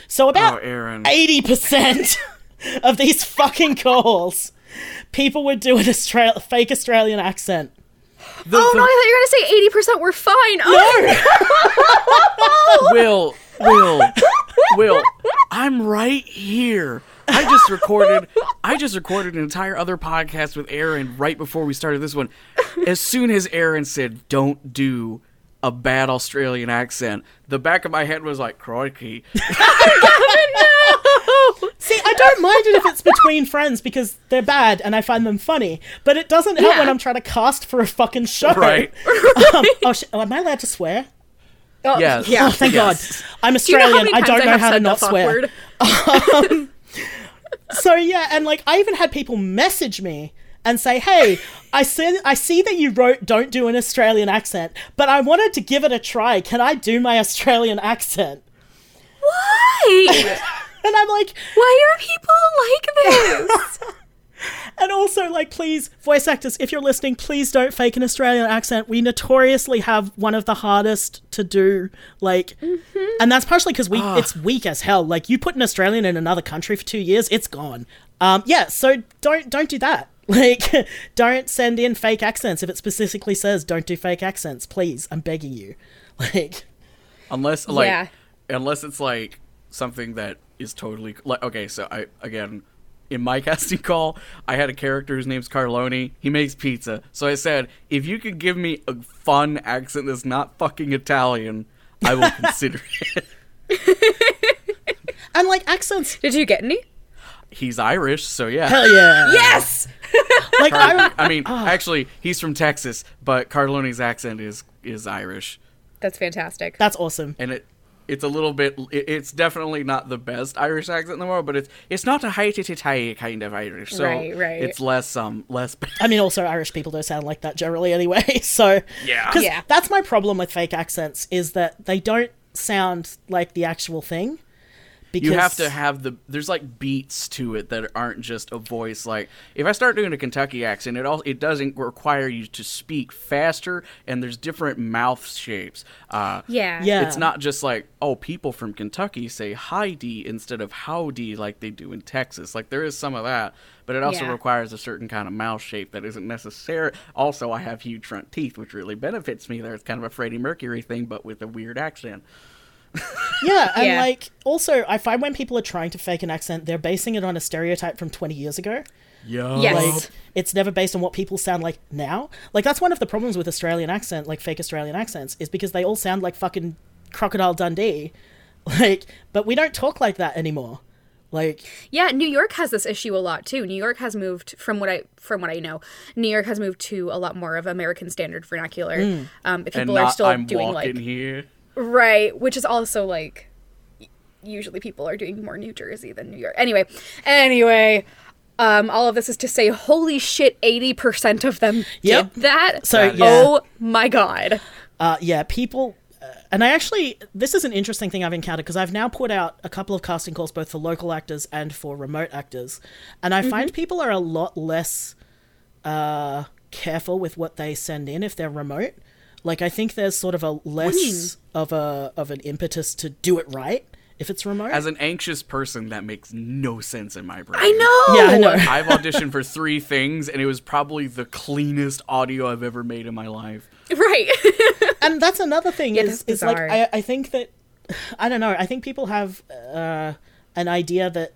Speaker 3: So
Speaker 1: Oh,
Speaker 3: about
Speaker 1: Aaron.
Speaker 3: eighty percent [laughs] of these fucking calls, people would do an Austra- fake Australian accent.
Speaker 1: The-
Speaker 2: Oh
Speaker 1: the-
Speaker 2: no! I thought you were gonna say eighty percent were fine. Oh, [laughs]
Speaker 1: Will, Will, Will, I'm right here. I just recorded I just recorded an entire other podcast with Aaron right before we started this one. As soon as Aaron said don't do a bad Australian accent, the back of my head was like, crikey. [laughs]
Speaker 3: See, I don't mind it if it's between friends because they're bad and I find them funny, but it doesn't help
Speaker 2: Yeah.
Speaker 3: when I'm trying to cast for a fucking show.
Speaker 1: Right.
Speaker 3: Um, oh, sh- oh, am I allowed to swear?
Speaker 2: Oh,
Speaker 1: Yes.
Speaker 2: Yeah.
Speaker 3: Oh, thank
Speaker 1: Yes.
Speaker 3: God. I'm
Speaker 2: Do you know
Speaker 3: Australian. I don't know how to not swear.
Speaker 2: word?
Speaker 3: So yeah, and like I even had people message me and say, "Hey, I see I see that you wrote don't do an Australian accent, but I wanted to give it a try. Can I do my Australian accent?"
Speaker 2: Why? [laughs]
Speaker 3: And I'm like,
Speaker 2: Why are people like this? [laughs]
Speaker 3: and also like please voice actors if you're listening please don't fake an australian accent. We notoriously have one of the hardest to do like and that's partially because we it's weak as hell. Like you put an australian in another country for two years it's gone. Um yeah so don't don't do that. [laughs] Like don't send in fake accents if it specifically says don't do fake accents please. I'm begging you. [laughs] Like
Speaker 1: unless like
Speaker 2: Yeah.
Speaker 1: unless it's like something that is totally like okay so i again in my [laughs] casting call i had a character whose name's carloni. He makes pizza. So i said if you could give me a fun accent that's not fucking italian i will [laughs] consider it. [laughs]
Speaker 3: And like accents.
Speaker 2: Did you get any?
Speaker 1: he's irish so yeah.
Speaker 3: Hell yeah.
Speaker 2: Yes.
Speaker 3: like i
Speaker 1: i mean ah. actually he's from texas but carloni's accent is is irish.
Speaker 2: That's fantastic.
Speaker 3: that's awesome.
Speaker 1: And it it's a little bit it's definitely not the best irish accent in the world but it's it's not a high titty kind of irish so
Speaker 2: Right, right.
Speaker 1: it's less um less bad.
Speaker 3: I mean, also Irish people don't sound like that generally anyway. [laughs] So
Speaker 1: Yeah.
Speaker 3: because
Speaker 2: Yeah.
Speaker 3: that's my problem with fake accents is that they don't sound like the actual thing. Because
Speaker 1: you have to have the there's like beats to it that aren't just a voice like if i start doing a kentucky accent it all it doesn't require you to speak faster and there's different mouth shapes uh
Speaker 2: Yeah.
Speaker 3: Yeah.
Speaker 1: it's not just like oh people from kentucky say howdy instead of howdy like they do in texas like there is some of that but it also
Speaker 2: Yeah.
Speaker 1: requires a certain kind of mouth shape that isn't necessary also i have huge front teeth which really benefits me there it's kind of a freddie mercury thing but with a weird accent [laughs]
Speaker 3: yeah, and
Speaker 2: Yeah.
Speaker 3: like also I find when people are trying to fake an accent, they're basing it on a stereotype from twenty years ago.
Speaker 1: Yeah.
Speaker 2: Yes.
Speaker 3: Like it's never based on what people sound like now. Like that's one of the problems with Australian accent, like fake Australian accents, is because they all sound like fucking Crocodile Dundee. [laughs] Like, but we don't talk like that anymore. Like,
Speaker 2: Yeah, New York has this issue a lot too. New York has moved from what I from what I know. New York has moved to a lot more of American standard vernacular. Um, if
Speaker 1: and
Speaker 2: people are still
Speaker 1: I'm
Speaker 2: doing like
Speaker 1: here.
Speaker 2: Right, which is also like usually people are doing more New Jersey than New York. Anyway, anyway, um, all of this is to say, holy shit, eighty percent of them
Speaker 3: Yep.
Speaker 2: did that.
Speaker 3: So, yeah.
Speaker 2: oh my god.
Speaker 3: uh, yeah, people. Uh, and I actually, this is an interesting thing I've encountered because I've now put out a couple of casting calls both for local actors and for remote actors, and I find people are a lot less uh, careful with what they send in if they're remote. Like I think there's sort of a less of a of an impetus to do it right if it's remote.
Speaker 1: As an anxious person, that makes no sense in my brain.
Speaker 2: I know.
Speaker 3: yeah, I know. [laughs]
Speaker 1: I've auditioned for three things, and it was probably the cleanest audio I've ever made in my life.
Speaker 2: Right. [laughs]
Speaker 3: and that's another thing
Speaker 2: Yeah,
Speaker 3: is is like
Speaker 2: bizarre.
Speaker 3: I, I think that [sighs] I don't know I think people have uh, an idea that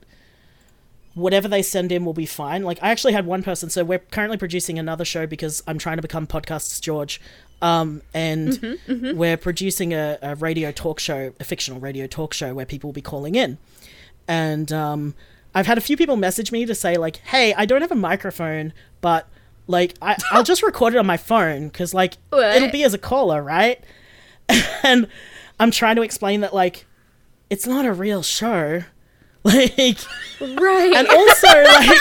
Speaker 3: whatever they send in will be fine. Like I actually had one person. So we're currently producing another show because I'm trying to become podcasts George, um, and
Speaker 2: Mm-hmm,
Speaker 3: we're producing a, a radio talk show, a fictional radio talk show where people will be calling in, and um, I've had a few people message me to say like, "Hey, I don't have a microphone, but." Like I, I'll just [laughs] record it on my phone because like
Speaker 2: What?
Speaker 3: it'll be as a caller, right? [laughs] and I'm trying to explain that like it's not a real show. [laughs] Like
Speaker 2: right.
Speaker 3: and also like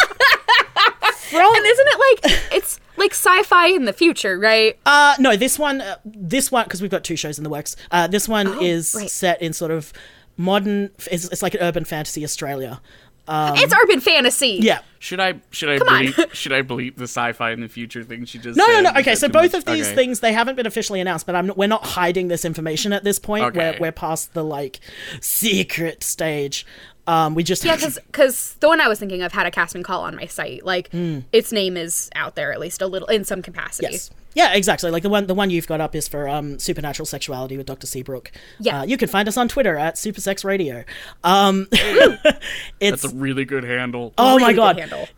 Speaker 3: from
Speaker 2: And isn't it like [laughs] it's like sci-fi in the future, right?
Speaker 3: uh no this one uh, this one because we've got two shows in the works. Uh this one is
Speaker 2: right.
Speaker 3: set in sort of modern it's, it's like an urban fantasy Australia.
Speaker 2: it's urban fantasy.
Speaker 3: Um, Yeah.
Speaker 1: Should I should I
Speaker 2: Come on.
Speaker 1: bleep [laughs] should I bleep the sci-fi in the future thing she just
Speaker 3: No,
Speaker 1: said?
Speaker 3: no, no.
Speaker 1: Is
Speaker 3: Okay, so both of these
Speaker 1: Okay.
Speaker 3: things they haven't been officially announced, but I'm we're not hiding this information at this point.
Speaker 1: Okay.
Speaker 3: We're we're past the like secret stage. Um, we just
Speaker 2: Yeah, because because the one I was thinking of had a casting call on my site. Like,
Speaker 3: Hmm.
Speaker 2: its name is out there at least a little in some capacity.
Speaker 3: Yes. Yeah, exactly. Like the one the one you've got up is for um, supernatural sexuality with Dr. Seabrook.
Speaker 2: Yeah.
Speaker 3: Uh, you can find us on Twitter at Supersex Radio. Um, [laughs] it's
Speaker 1: That's a really good handle.
Speaker 3: oh
Speaker 2: Really
Speaker 3: my
Speaker 2: good
Speaker 3: god,
Speaker 2: handle.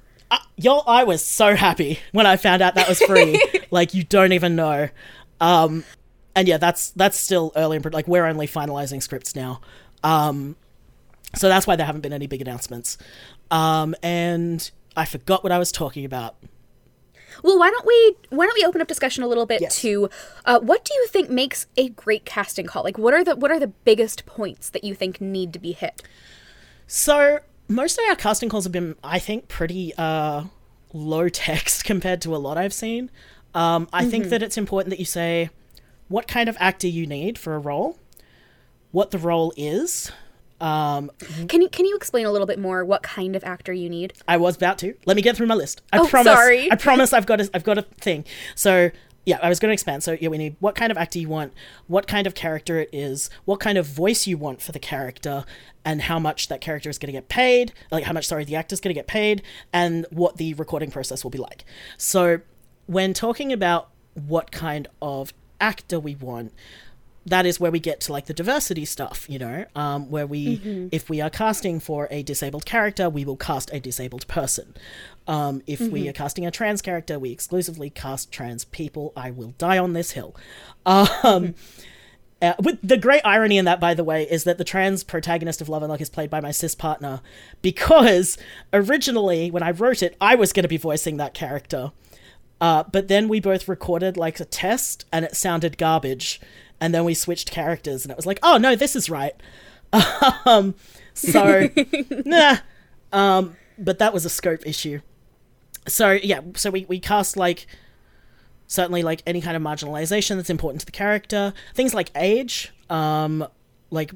Speaker 3: yo! I was so happy when I found out that was free. [laughs] like you don't even know. Um, and yeah, that's that's still early in like we're only finalizing scripts now. Um, so that's why there haven't been any big announcements. Um, and I forgot what I was talking about.
Speaker 2: Well, why don't we why don't we open up discussion a little bit
Speaker 3: Yes.
Speaker 2: to uh, what do you think makes a great casting call? Like, what are the what are the biggest points that you think need to be hit?
Speaker 3: So most of our casting calls have been, I think, pretty uh, low [laughs] text compared to a lot I've seen. Um, I think that it's important that you say what kind of actor you need for a role, what the role is. Um,
Speaker 2: Can you can you explain a little bit more what kind of actor you need?
Speaker 3: I was about to. Let me get through my list. I
Speaker 2: Oh,
Speaker 3: promise.
Speaker 2: sorry.
Speaker 3: I promise. I've got a. I've got a thing. So yeah, I was going to expand. So yeah, we need what kind of actor you want, what kind of character it is, what kind of voice you want for the character, and how much that character is going to get paid. Like how much, sorry, the actor's going to get paid, and what the recording process will be like. So when talking about what kind of actor we want, that is where we get to like the diversity stuff, you know, um, where we, if we are casting for a disabled character, we will cast a disabled person. Um, if we are casting a trans character, we exclusively cast trans people. I will die on this hill. Um, [laughs] uh, with the great irony in that, by the way, is that the trans protagonist of Love and Luck is played by my cis partner because originally, when I wrote it, I was going to be voicing that character. Uh, but then we both recorded like a test and it sounded garbage. And then we switched characters and it was like, oh no, this is right. [laughs] um, so, [laughs] nah. Um, but that was a scope issue. So, yeah, so we, we cast like certainly like any kind of marginalization that's important to the character. Things like age, um, like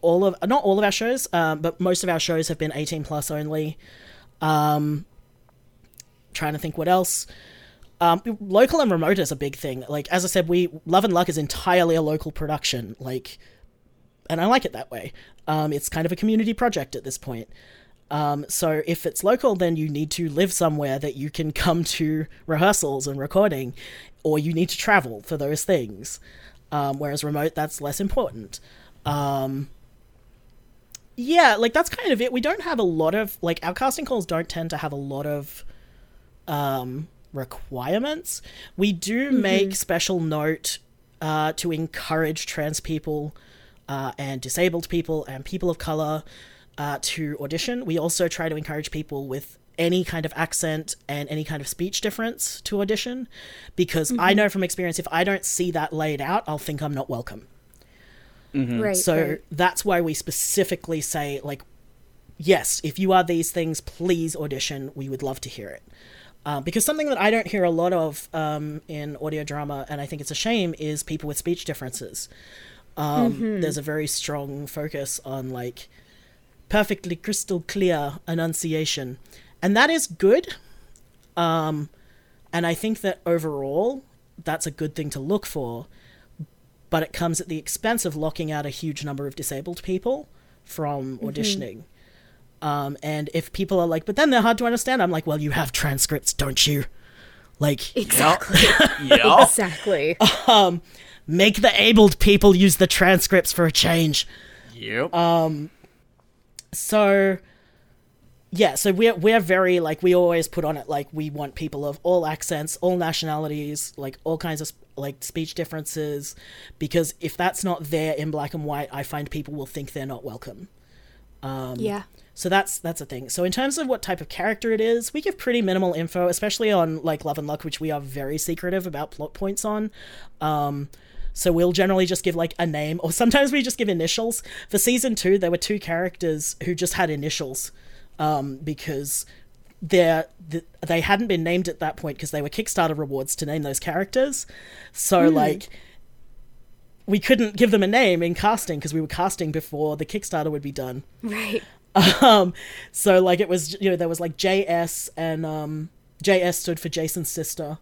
Speaker 3: all of, not all of our shows, um, but most of our shows have been 18 plus only. Um, trying to think what else um, local and remote is a big thing. Like as I said, we Love and Luck is entirely a local production. Like, and I like it that way. Um, it's kind of a community project at this point. Um, so if it's local, then you need to live somewhere that you can come to rehearsals and recording, or you need to travel for those things. Um, whereas remote, that's less important. Um, yeah, like that's kind of it. We don't have a lot of like our casting calls don't tend to have a lot of um, requirements. We do make special note uh, to encourage trans people uh, and disabled people and people of color uh, to audition. We also try to encourage people with any kind of accent and any kind of speech difference to audition because I know from experience if I don't see that laid out, I'll think I'm not welcome.
Speaker 2: Right.
Speaker 3: So
Speaker 2: right.
Speaker 3: that's why we specifically say, like, yes, if you are these things, please audition. We would love to hear it. Um, because something that I don't hear a lot of um, in audio drama, and I think it's a shame, is people with speech differences. Um, There's a very strong focus on, like, perfectly crystal clear enunciation. And that is good. Um, and I think that overall, that's a good thing to look for but it comes at the expense of locking out a huge number of disabled people from auditioning. Um, and if people are like, but then they're hard to understand, I'm like, well, you have transcripts, don't you? Like,
Speaker 2: exactly.
Speaker 1: yeah. [laughs]
Speaker 2: Exactly.
Speaker 3: Um, make the abled people use the transcripts for a change.
Speaker 1: yep.
Speaker 3: Um, so, yeah, so we're we're very like we always put on it like we want people of all accents, all nationalities, like all kinds of like speech differences, because if that's not there in black and white, I find people will think they're not welcome.
Speaker 2: Um, yeah.
Speaker 3: So that's that's a thing. So in terms of what type of character it is, we give pretty minimal info, especially on like Love and Luck, which we are very secretive about plot points on. Um, so we'll generally just give like a name, or sometimes we just give initials. For season two, there were two characters who just had initials, um, because they're they hadn't been named at that point because they were Kickstarter rewards to name those characters. So like we couldn't give them a name in casting because we were casting before the Kickstarter would be done.
Speaker 2: Right. [laughs]
Speaker 3: Um, so like it was, you know, there was like JS and um, JS stood for Jason's sister,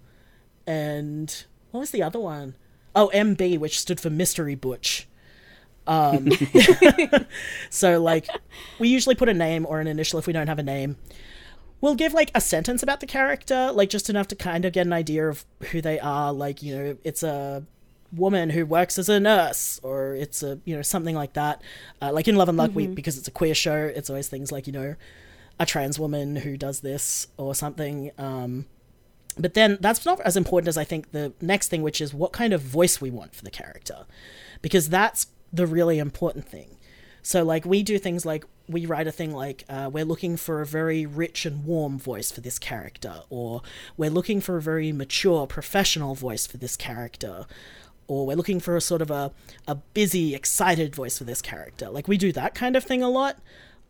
Speaker 3: and what was the other one? Oh, MB, which stood for Mystery Butch. Um, [laughs] so like we usually put a name or an initial if we don't have a name. We'll give like a sentence about the character, like just enough to kind of get an idea of who they are. Like you know, it's a woman who works as a nurse or it's a you know something like that. Uh, like in love and luck we because it's a queer show it's always things like you know a trans woman who does this or something um but then that's not as important as i think the next thing which is what kind of voice we want for the character because that's the really important thing. So like we do things like we write a thing like uh, we're looking for a very rich and warm voice for this character or we're looking for a very mature professional voice for this character or we're looking for a sort of a, a busy, excited voice for this character. Like we do that kind of thing a lot,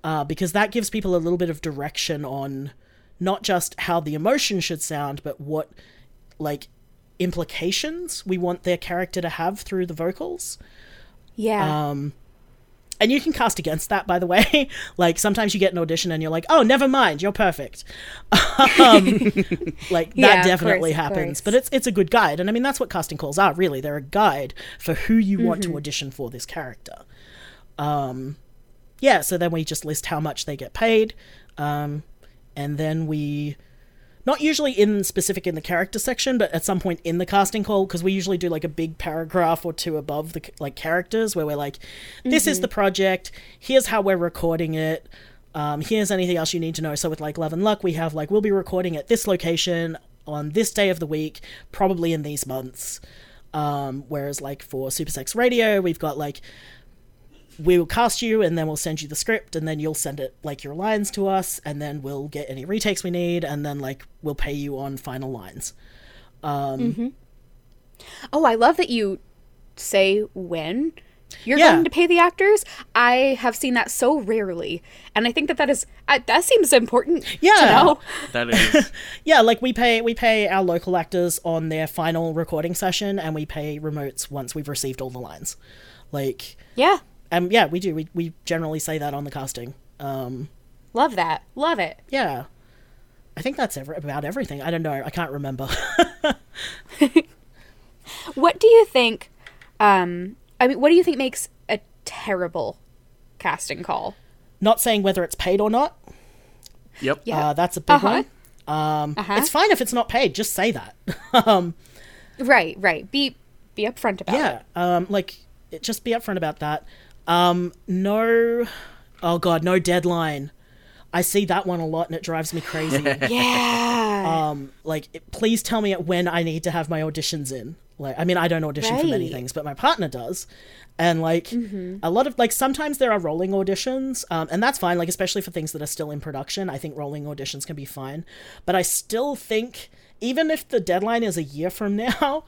Speaker 3: uh, because that gives people a little bit of direction on not just how the emotion should sound, but what like implications we want their character to have through the vocals.
Speaker 2: Yeah.
Speaker 3: Um, and you can cast against that, by the way. [laughs] like sometimes you get an audition and you're like, "Oh, never mind, you're perfect." [laughs] um, like
Speaker 2: Yeah,
Speaker 3: that definitely
Speaker 2: course,
Speaker 3: happens, but it's it's a good guide, and I mean that's what casting calls are. Really, they're a guide for who you want
Speaker 2: Mm-hmm.
Speaker 3: to audition for this character. Um, yeah. So then we just list how much they get paid, um, and then we not usually in specific in the character section, but at some point in the casting call, because we usually do like a big paragraph or two above the like characters where we're like, "This is the project. Here's how we're recording it. Um, here's anything else you need to know." So with like Love and Luck, we have like we'll be recording at this location on this day of the week, probably in these months. Um, whereas like for Super Sex Radio, we've got like we will cast you and then we'll send you the script and then you'll send it like your lines to us and then we'll get any retakes we need and then like we'll pay you on final lines.
Speaker 2: oh, I love that you say when you're
Speaker 3: Yeah.
Speaker 2: going to pay the actors. I have seen that so rarely, and I think that that is uh, that seems important.
Speaker 3: Yeah.
Speaker 2: To know. [laughs]
Speaker 1: That is. [laughs]
Speaker 3: Yeah, like we pay we pay our local actors on their final recording session and we pay remotes once we've received all the lines. Like
Speaker 2: Yeah.
Speaker 3: Um yeah, we do. We we generally say that on the casting. Um
Speaker 2: Love that. Love it.
Speaker 3: yeah. I think that's ever, about everything. I don't know. I can't remember. [laughs]
Speaker 2: What do you think? Um, I mean, what do you think makes a terrible casting call?
Speaker 3: Not saying whether it's paid or not.
Speaker 1: Yep.
Speaker 2: Yeah.
Speaker 3: Uh, that's a big
Speaker 2: Uh-huh.
Speaker 3: one. Um,
Speaker 2: Uh-huh.
Speaker 3: It's fine if it's not paid. Just say that. [laughs] um,
Speaker 2: Right. Right. Be be upfront about
Speaker 3: yeah.
Speaker 2: it.
Speaker 3: Um, like, just be upfront about that. Um, no. Oh, God, no deadline. I see that one a lot and it drives me crazy. [laughs]
Speaker 2: Yeah.
Speaker 3: Um like it- please tell me when i need to have my auditions in like i mean i don't audition for many things but my partner does and like a lot of like sometimes there are rolling auditions um, and that's fine like especially for things that are still in production i think rolling auditions can be fine but i still think even if the deadline is a year from [laughs] now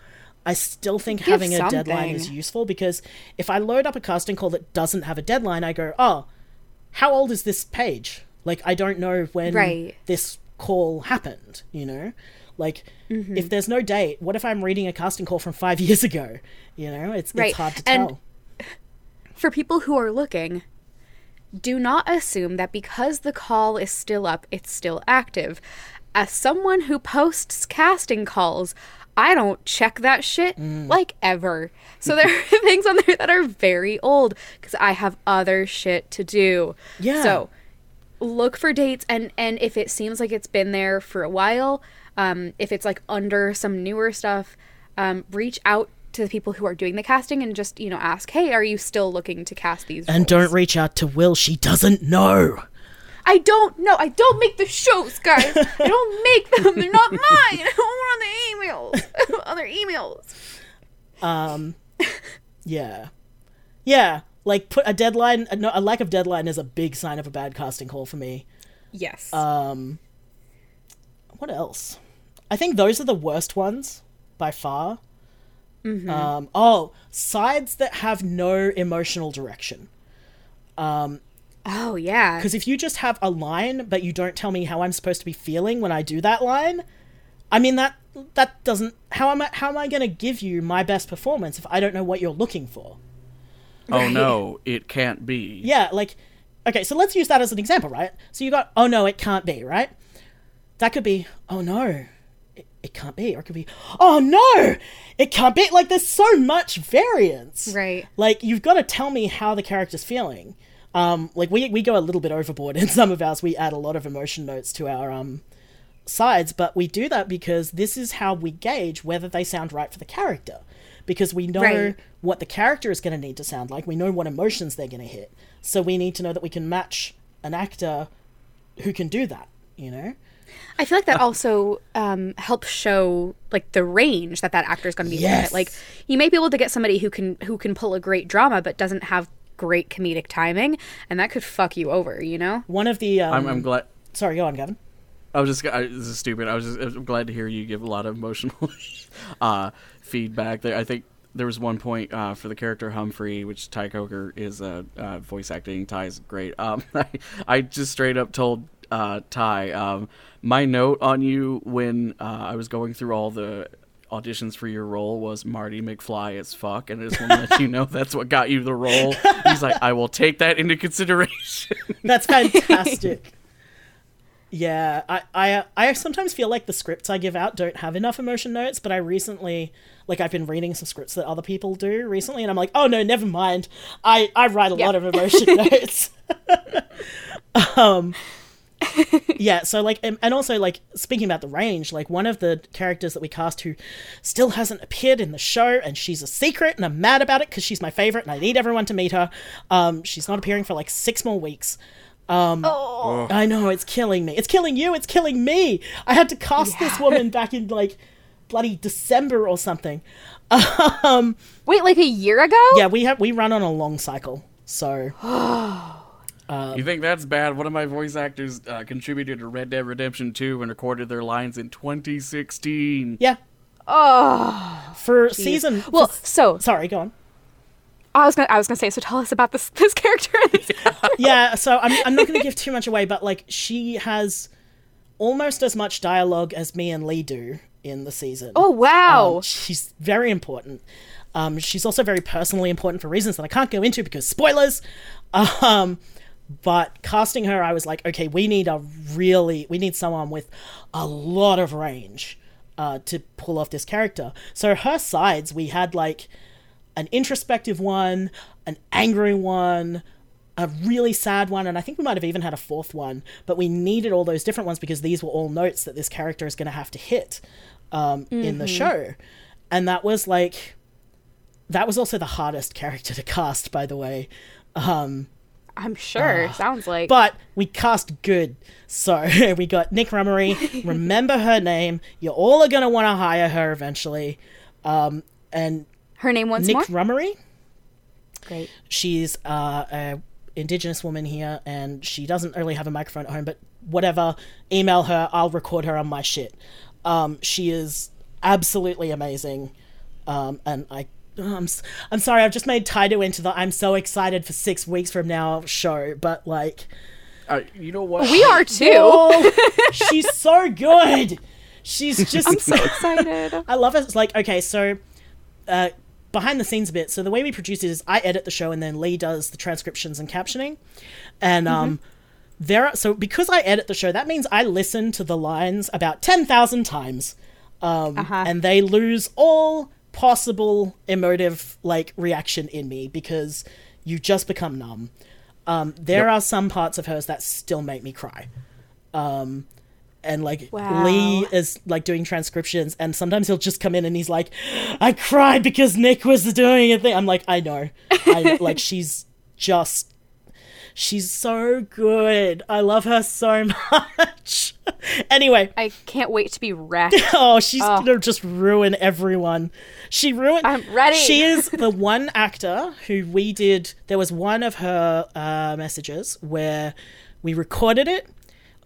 Speaker 3: i still think
Speaker 2: Give
Speaker 3: having a deadline is useful because if i load up a casting call that doesn't have a deadline i go oh how old is this page like i don't know when
Speaker 2: Right.
Speaker 3: this call happened you know like
Speaker 2: Mm-hmm.
Speaker 3: if there's no date what if i'm reading a casting call from five [laughs] years ago you know it's,
Speaker 2: Right.
Speaker 3: it's hard to
Speaker 2: And-
Speaker 3: tell
Speaker 2: For people who are looking, do not assume that because the call is still up, it's still active. As someone who posts casting calls, I don't check that shit
Speaker 3: Mm.
Speaker 2: like ever. So there are [laughs] things on there that are very old because I have other shit to do.
Speaker 3: Yeah.
Speaker 2: So look for dates and and if it seems like it's been there for a while, um, if it's like under some newer stuff, um, reach out to the people who are doing the casting and just you know ask, hey, are you still looking to cast these?
Speaker 3: and
Speaker 2: roles?"
Speaker 3: don't reach out to will she doesn't know
Speaker 2: I don't know. I don't make the shows, guys. [laughs] I don't make them. They're not mine. I don't want the emails. [laughs] Other emails. Um.
Speaker 3: yeah yeah like put a deadline a, no, a lack of deadline is a big sign of a bad casting call for me
Speaker 2: Yes.
Speaker 3: um what else i think those are the worst ones by far um oh sides that have no emotional direction
Speaker 2: oh yeah.
Speaker 3: Because if you just have a line, but you don't tell me how I'm supposed to be feeling when I do that line, I mean that that doesn't. How am I? How am I going to give you my best performance if I don't know what you're looking for?
Speaker 1: Oh no, it can't be.
Speaker 3: Yeah, like, okay, so let's use that as an example, right? So you got, oh no, it can't be, right? That could be, oh no, it, it can't be, or it could be, oh no, it can't be. Like, there's so much variance.
Speaker 2: Right.
Speaker 3: Like, you've got to tell me how the character's feeling. Um, like we we go a little bit overboard in [laughs] some of ours. We add a lot of emotion notes to our um sides, but we do that because this is how we gauge whether they sound right for the character. Because we know
Speaker 2: Right.
Speaker 3: what the character is going to need to sound like. We know what emotions they're going to hit. So we need to know that we can match an actor who can do that, you know?
Speaker 2: I feel like that also um, helps show like the range that that actor is going to be
Speaker 3: Yes.
Speaker 2: Like you may be able to get somebody who can who can pull a great drama but doesn't have great comedic timing, and that could fuck you over. You know?
Speaker 3: One of the um,
Speaker 1: I'm, I'm glad.
Speaker 3: sorry, go on, Gavin.
Speaker 1: I was just. I, this is stupid. I was just. I'm glad to hear you give a lot of emotional [laughs] uh, feedback. There, I think there was one point uh, for the character Humphrey, which Ty Coker is uh, uh, voice acting. Ty's great. [laughs] Um, I, I just straight up told uh, Ty, um, my note on you when uh, I was going through all the auditions for your role was Marty McFly as fuck, and I just want to let you know that's what got you the role. He's like, I will take that into consideration.
Speaker 3: That's [laughs] fantastic. yeah, I, I I sometimes feel like the scripts I give out don't have enough emotion notes, but I recently like I've been reading some scripts that other people do recently and I'm like, "Oh no, never mind. I I write a
Speaker 2: Yeah.
Speaker 3: lot of emotion [laughs] notes." [laughs] um [laughs] yeah, so like and, and also like speaking about the range, like one of the characters that we cast who still hasn't appeared in the show and she's a secret and I'm mad about it cuz she's my favorite and I need everyone to meet her. Um she's not appearing for like 6 more weeks.
Speaker 2: Oh,
Speaker 3: I know it's killing me. It's killing you. It's killing me. I had to cast this woman back in like bloody December or something. [laughs] Um,
Speaker 2: wait, like a year ago?
Speaker 3: yeah, we have we run on a long cycle, so [gasps] [gasps] [gasps]
Speaker 1: You think that's bad? One of my voice actors uh, contributed to Red Dead Redemption 2 and recorded their lines in 2016.
Speaker 3: yeah.
Speaker 2: Oh,
Speaker 3: For season,
Speaker 2: well,
Speaker 3: for-
Speaker 2: so
Speaker 3: sorry, go on.
Speaker 2: I was gonna I was gonna say. So tell us about this [laughs] this character. [laughs]
Speaker 3: Yeah, so I'm I'm not going to give too much away, but like she has almost as much dialogue as me and Lee do in the season.
Speaker 2: oh wow.
Speaker 3: Um, she's very important. Um, she's also very personally important for reasons that I can't go into because spoilers. [laughs] Um, but casting her, I was like, okay, we need a really, we need someone with a lot of range uh, to pull off this character. So her sides, we had like an introspective one, an angry one, a really sad one, and I think we might have even had a fourth one. But we needed all those different ones because these were all notes that this character is going to have to hit um, in the show, and that was like, that was also the hardest character to cast, by the way. Um,
Speaker 2: I'm sure. Sounds like.
Speaker 3: But we cast good. So [laughs] we got Nick Rummery. [laughs] Remember her name. You all are going to want to hire her eventually. Um, and
Speaker 2: her name once
Speaker 3: Nick
Speaker 2: more.
Speaker 3: Rummery,
Speaker 2: Great.
Speaker 3: she's uh, a indigenous woman here, and she doesn't really have a microphone at home. But whatever, email her. I'll record her on my shit. Um, she is absolutely amazing. Um, and I. I'm, s- I'm sorry, I've just made Taito into the I'm so excited for six weeks from now show, but like,
Speaker 1: Uh, you know what?
Speaker 2: We are too.
Speaker 3: Oh, [laughs] she's so good. She's [laughs] just
Speaker 2: I'm so excited. [laughs]
Speaker 3: I love it. It's like okay, so uh, behind the scenes a bit. So the way we produce it is I edit the show and then Lee does the transcriptions and captioning, and um, there. Are, so because I edit the show, that means I listen to the lines about ten thousand times, um,
Speaker 2: Uh-huh.
Speaker 3: and they lose all possible emotive like reaction in me because you just become numb. Um, there
Speaker 1: Yep.
Speaker 3: are some parts of hers that still make me cry. Um, and like
Speaker 2: Wow.
Speaker 3: Lee is like doing transcriptions, and sometimes he'll just come in and he's like, "I cried because Nick was doing a thing." I'm like, "I know, I [laughs] like she's just." She's so good. I love her so [laughs] much. anyway,
Speaker 2: I can't wait to be wrecked. [laughs]
Speaker 3: oh, she's gonna just ruin everyone. She ruined.
Speaker 2: I'm ready.
Speaker 3: She is [laughs] the one actor who we did. There was one of her uh, messages where we recorded it.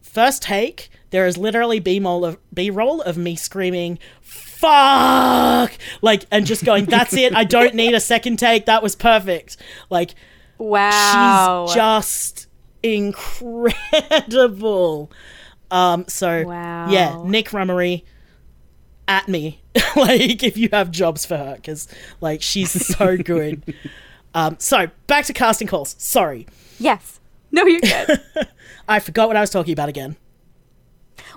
Speaker 3: First take, there is literally B-roll of B-roll of me screaming, "Fuck!" like and just going, "That's it. I don't need a second take. That was perfect." Like
Speaker 2: Wow.
Speaker 3: she's just incredible. Um, so
Speaker 2: Wow.
Speaker 3: yeah, Nick Rummery at me, [laughs] like if you have jobs for her, because like she's so [laughs] good. um, so back to casting calls. Sorry,
Speaker 2: yes. No, you're good. [laughs]
Speaker 3: I forgot what I was talking about again.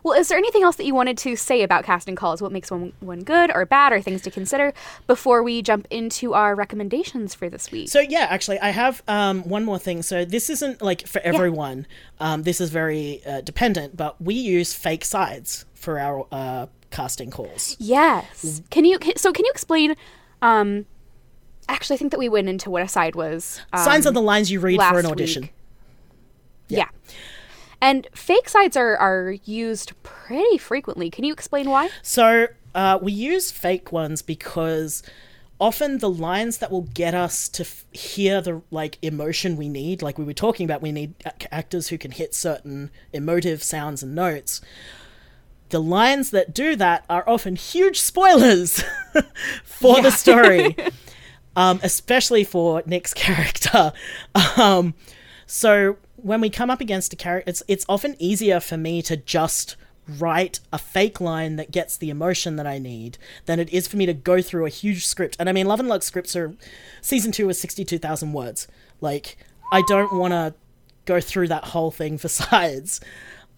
Speaker 2: Well, is there anything else that you wanted to say about casting calls? What makes one one good or bad, or things to consider before we jump into our recommendations for this week?
Speaker 3: So yeah, actually, I have um, one more thing. So this isn't like for everyone. Um, this is very uh, dependent, but we use fake sides for our uh, casting calls.
Speaker 2: Yes. Can you ca- so can you explain um actually I think that we went into what a side was. Um,
Speaker 3: Signs are the lines you read for an audition.
Speaker 2: week. yeah. And fake sides are are used pretty frequently. Can you explain why?
Speaker 3: So uh, we use fake ones because often the lines that will get us to f- hear the like emotion we need, like we were talking about, we need ac- actors who can hit certain emotive sounds and notes. The lines that do that are often huge spoilers [laughs] for the story, [laughs] um, especially for Nick's character. [laughs] Um, so when we come up against a character, it's it's often easier for me to just write a fake line that gets the emotion that I need than it is for me to go through a huge script. And I mean, Love and Luck scripts are season two is sixty two thousand words. Like I don't want to go through that whole thing for [laughs] sides.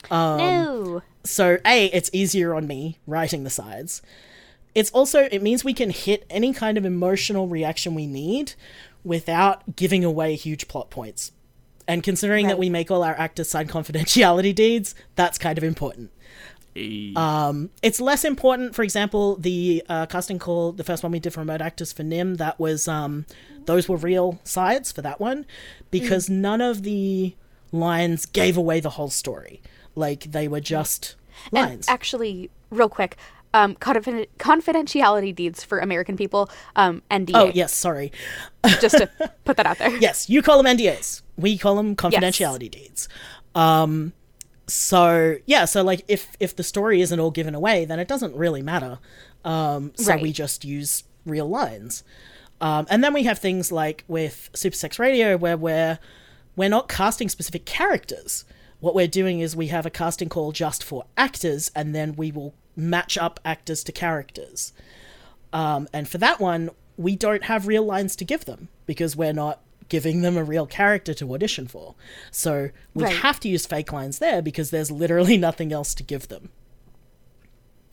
Speaker 3: Um,
Speaker 2: no.
Speaker 3: So a, it's easier on me writing the sides. It's also it means we can hit any kind of emotional reaction we need without giving away huge plot points. And considering that we make all our actors sign confidentiality deeds, that's kind of important.
Speaker 1: A-
Speaker 3: Um, it's less important, for example, the uh, casting call, the first one we did for remote actors for Nim, that was um, those were real sides for that one because none of the lines gave away the whole story. Like they were just
Speaker 2: And
Speaker 3: lines.
Speaker 2: actually, real quick, um, confiden- confidentiality deeds for American people, um, NDA.
Speaker 3: oh yes, sorry.
Speaker 2: Just to [laughs] put that out there.
Speaker 3: Yes, you call them NDAs. We call them confidentiality deeds. Um, so yeah, so like if if the story isn't all given away, then it doesn't really matter. Um, so
Speaker 2: Right.
Speaker 3: we just use real lines. Um, and then we have things like with Super Sex Radio, where we're we're not casting specific characters. What we're doing is we have a casting call just for actors, and then we will match up actors to characters. Um, and for that one, we don't have real lines to give them because we're not giving them a real character to audition for. So we
Speaker 2: Right.
Speaker 3: have to use fake lines there because there's literally [laughs] nothing else to give them.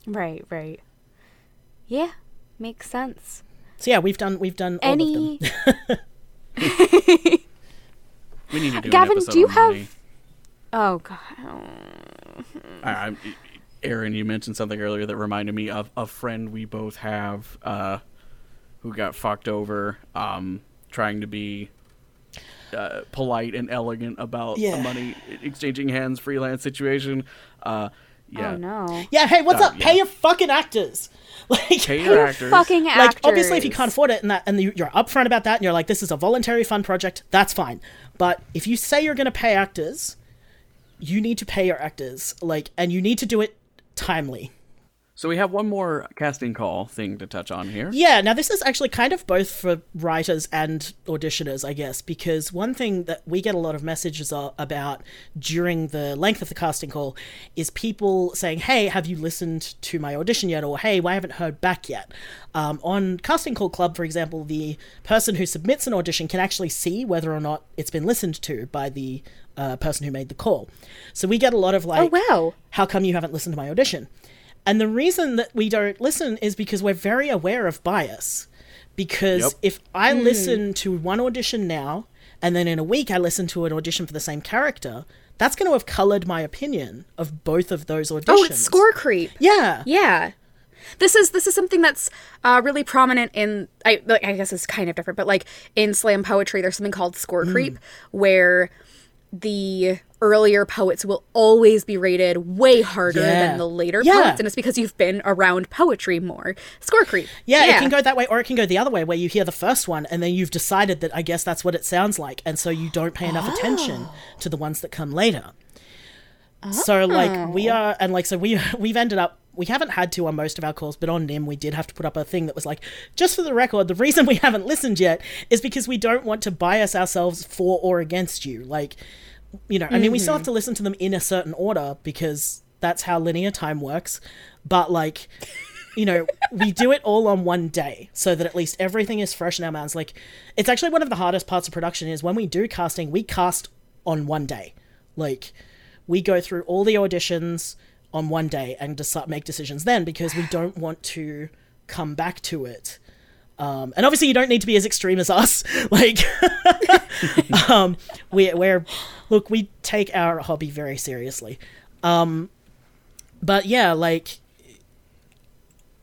Speaker 2: Right, right. Yeah, makes sense.
Speaker 3: So yeah, we've done we've done all of them.
Speaker 2: Any [laughs]
Speaker 1: we need to do
Speaker 2: Gavin,
Speaker 1: an episode
Speaker 2: do you
Speaker 1: on
Speaker 2: have-
Speaker 1: money.
Speaker 2: Oh god.
Speaker 1: I, I, Aaron, you mentioned something earlier that reminded me of a friend we both have uh, who got fucked over um, trying to be uh, polite and elegant about
Speaker 3: Yeah.
Speaker 1: a money exchanging hands freelance situation. Uh, yeah,
Speaker 2: Oh no.
Speaker 3: Yeah, hey, what's
Speaker 1: Uh,
Speaker 3: up?
Speaker 1: yeah.
Speaker 3: Pay your fucking actors. [laughs] Like,
Speaker 1: pay your actors.
Speaker 2: Fucking actors.
Speaker 3: like obviously if you can't afford it and that and you- you're upfront about that and you're like this is a voluntary fund project that's fine but if you say you're going to pay actors you need to pay your actors like and you need to do it timely
Speaker 1: So we have one more casting call thing to touch on here.
Speaker 3: yeah now this is actually kind of both for writers and auditioners i guess because one thing that we get a lot of messages about during the length of the casting call is people saying hey have you listened to my audition yet or hey i haven't heard back yet um, on casting call club for example the person who submits an audition can actually see whether or not it's been listened to by the uh, person who made the call so we get a lot of like
Speaker 2: Oh wow.
Speaker 3: how come you haven't listened to my audition? And the reason that we don't listen is because we're very aware of bias. Because
Speaker 1: Yep.
Speaker 3: if I listen to one audition now, and then in a week I listen to an audition for the same character, that's going to have colored my opinion of both of those auditions.
Speaker 2: Oh, it's score creep.
Speaker 3: Yeah.
Speaker 2: Yeah. This is this is something that's uh, really prominent in I like I guess it's kind of different, but like in slam poetry, there's something called score
Speaker 3: Mm.
Speaker 2: creep, where the earlier poets will always be rated way harder
Speaker 3: Yeah.
Speaker 2: than the later
Speaker 3: Yeah.
Speaker 2: poets, and it's because you've been around poetry more. Score creep.
Speaker 3: Yeah, it can go that way, or it can go the other way, where you hear the first one and then you've decided that I guess that's what it sounds like, and so you don't pay enough attention oh. to the ones that come later. So like we oh. are, and like so we [laughs] we've ended up. We haven't had to on most of our calls, but on NIM we did have to put up a thing that was like, just for the record, the reason we [laughs] haven't listened yet is because we don't want to bias ourselves for or against you. Like, you know, I mean, we still have mm-hmm. to listen to them in a certain order because that's how linear time works. But like, you know, we do it all on one day so that at least everything is fresh in our minds. Like, it's actually one of the hardest parts of production is when we do casting, we cast on one day. Like, we go through all the auditions on one day and decide, make decisions then because we don't want to come back to it. Um, and obviously, you don't need to be as extreme as us. [laughs] Like, [laughs] um, we, we're look, we take our hobby very seriously. Um, but yeah, like,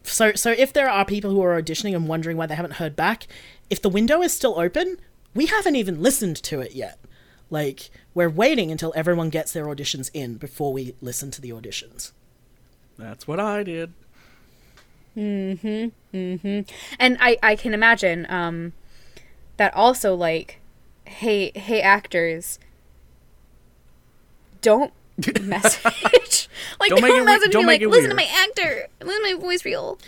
Speaker 3: so so if there are people who are auditioning and wondering why they haven't heard back, if the window is still open, we haven't even listened to it yet. Like, we're waiting until everyone gets their auditions in before we listen to the auditions.
Speaker 1: That's what I did.
Speaker 2: And I I can imagine um that also like hey hey actors don't [laughs] message [laughs] like
Speaker 1: Don't
Speaker 2: don't,
Speaker 1: make it
Speaker 2: message
Speaker 1: don't
Speaker 2: me
Speaker 1: make
Speaker 2: like
Speaker 1: it
Speaker 2: listen to my actor listen to my voice reel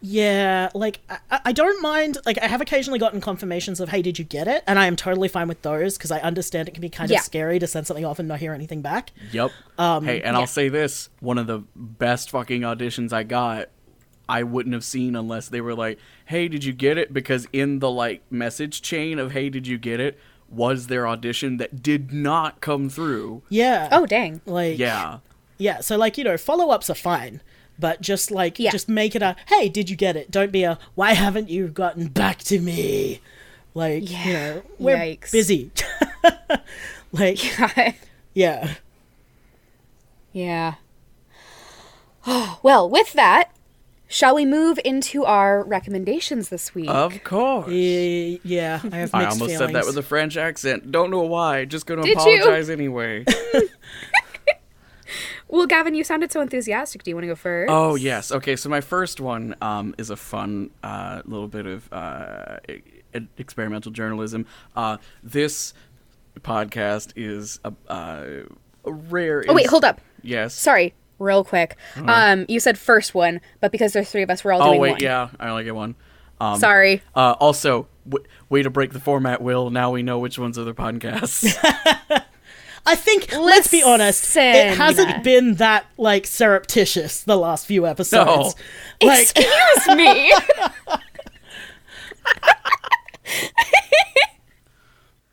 Speaker 3: Yeah, like I, I don't mind. Like I have occasionally gotten confirmations of, "Hey, did you get it?" And I am totally fine with those because I understand it can be kind
Speaker 2: Yeah.
Speaker 3: of scary to send something off and not hear anything back.
Speaker 1: Yep.
Speaker 3: Um,
Speaker 1: hey, and
Speaker 2: yeah.
Speaker 1: I'll say this: one of the best fucking auditions I got, I wouldn't have seen unless they were like, "Hey, did you get it?" Because in the like message chain of "Hey, did you get it?" was their audition that did not come through.
Speaker 3: Yeah.
Speaker 2: oh dang
Speaker 3: like
Speaker 1: Yeah.
Speaker 3: yeah. So like you know, follow ups are fine, but just like
Speaker 2: Yeah.
Speaker 3: just make it a, "Hey, did you get it?" Don't be a, "Why haven't you gotten back to me?" Like you
Speaker 2: Yeah.
Speaker 3: know, we're
Speaker 2: Yikes.
Speaker 3: busy. [laughs] like [laughs] yeah.
Speaker 2: yeah [sighs] well with that shall we move into our recommendations this week
Speaker 1: Of course.
Speaker 3: Eh, Yeah, I have mixed
Speaker 1: I almost
Speaker 3: feelings.
Speaker 1: said that with a French accent. Don't know why. Just going to
Speaker 2: Did you?
Speaker 1: apologize anyway. [laughs] [laughs]
Speaker 2: well gavin you sounded so enthusiastic do you want to go first
Speaker 1: Oh yes. Okay. So my first one um, is a fun uh, little bit of uh, experimental journalism. Uh, this podcast is a, uh, a rare.
Speaker 2: oh wait hold up
Speaker 1: Yes.
Speaker 2: sorry real quick um you said first one but because there's three of us we're all
Speaker 1: Oh
Speaker 2: doing
Speaker 1: wait,
Speaker 2: one
Speaker 1: yeah, I only get one. Um,
Speaker 2: sorry
Speaker 1: Uh, also, w- way to break the format, Will. Now we know which ones are the podcasts. [laughs]
Speaker 3: I think, let's be honest, it hasn't been that like surreptitious the last few episodes. Like,
Speaker 2: excuse me [laughs]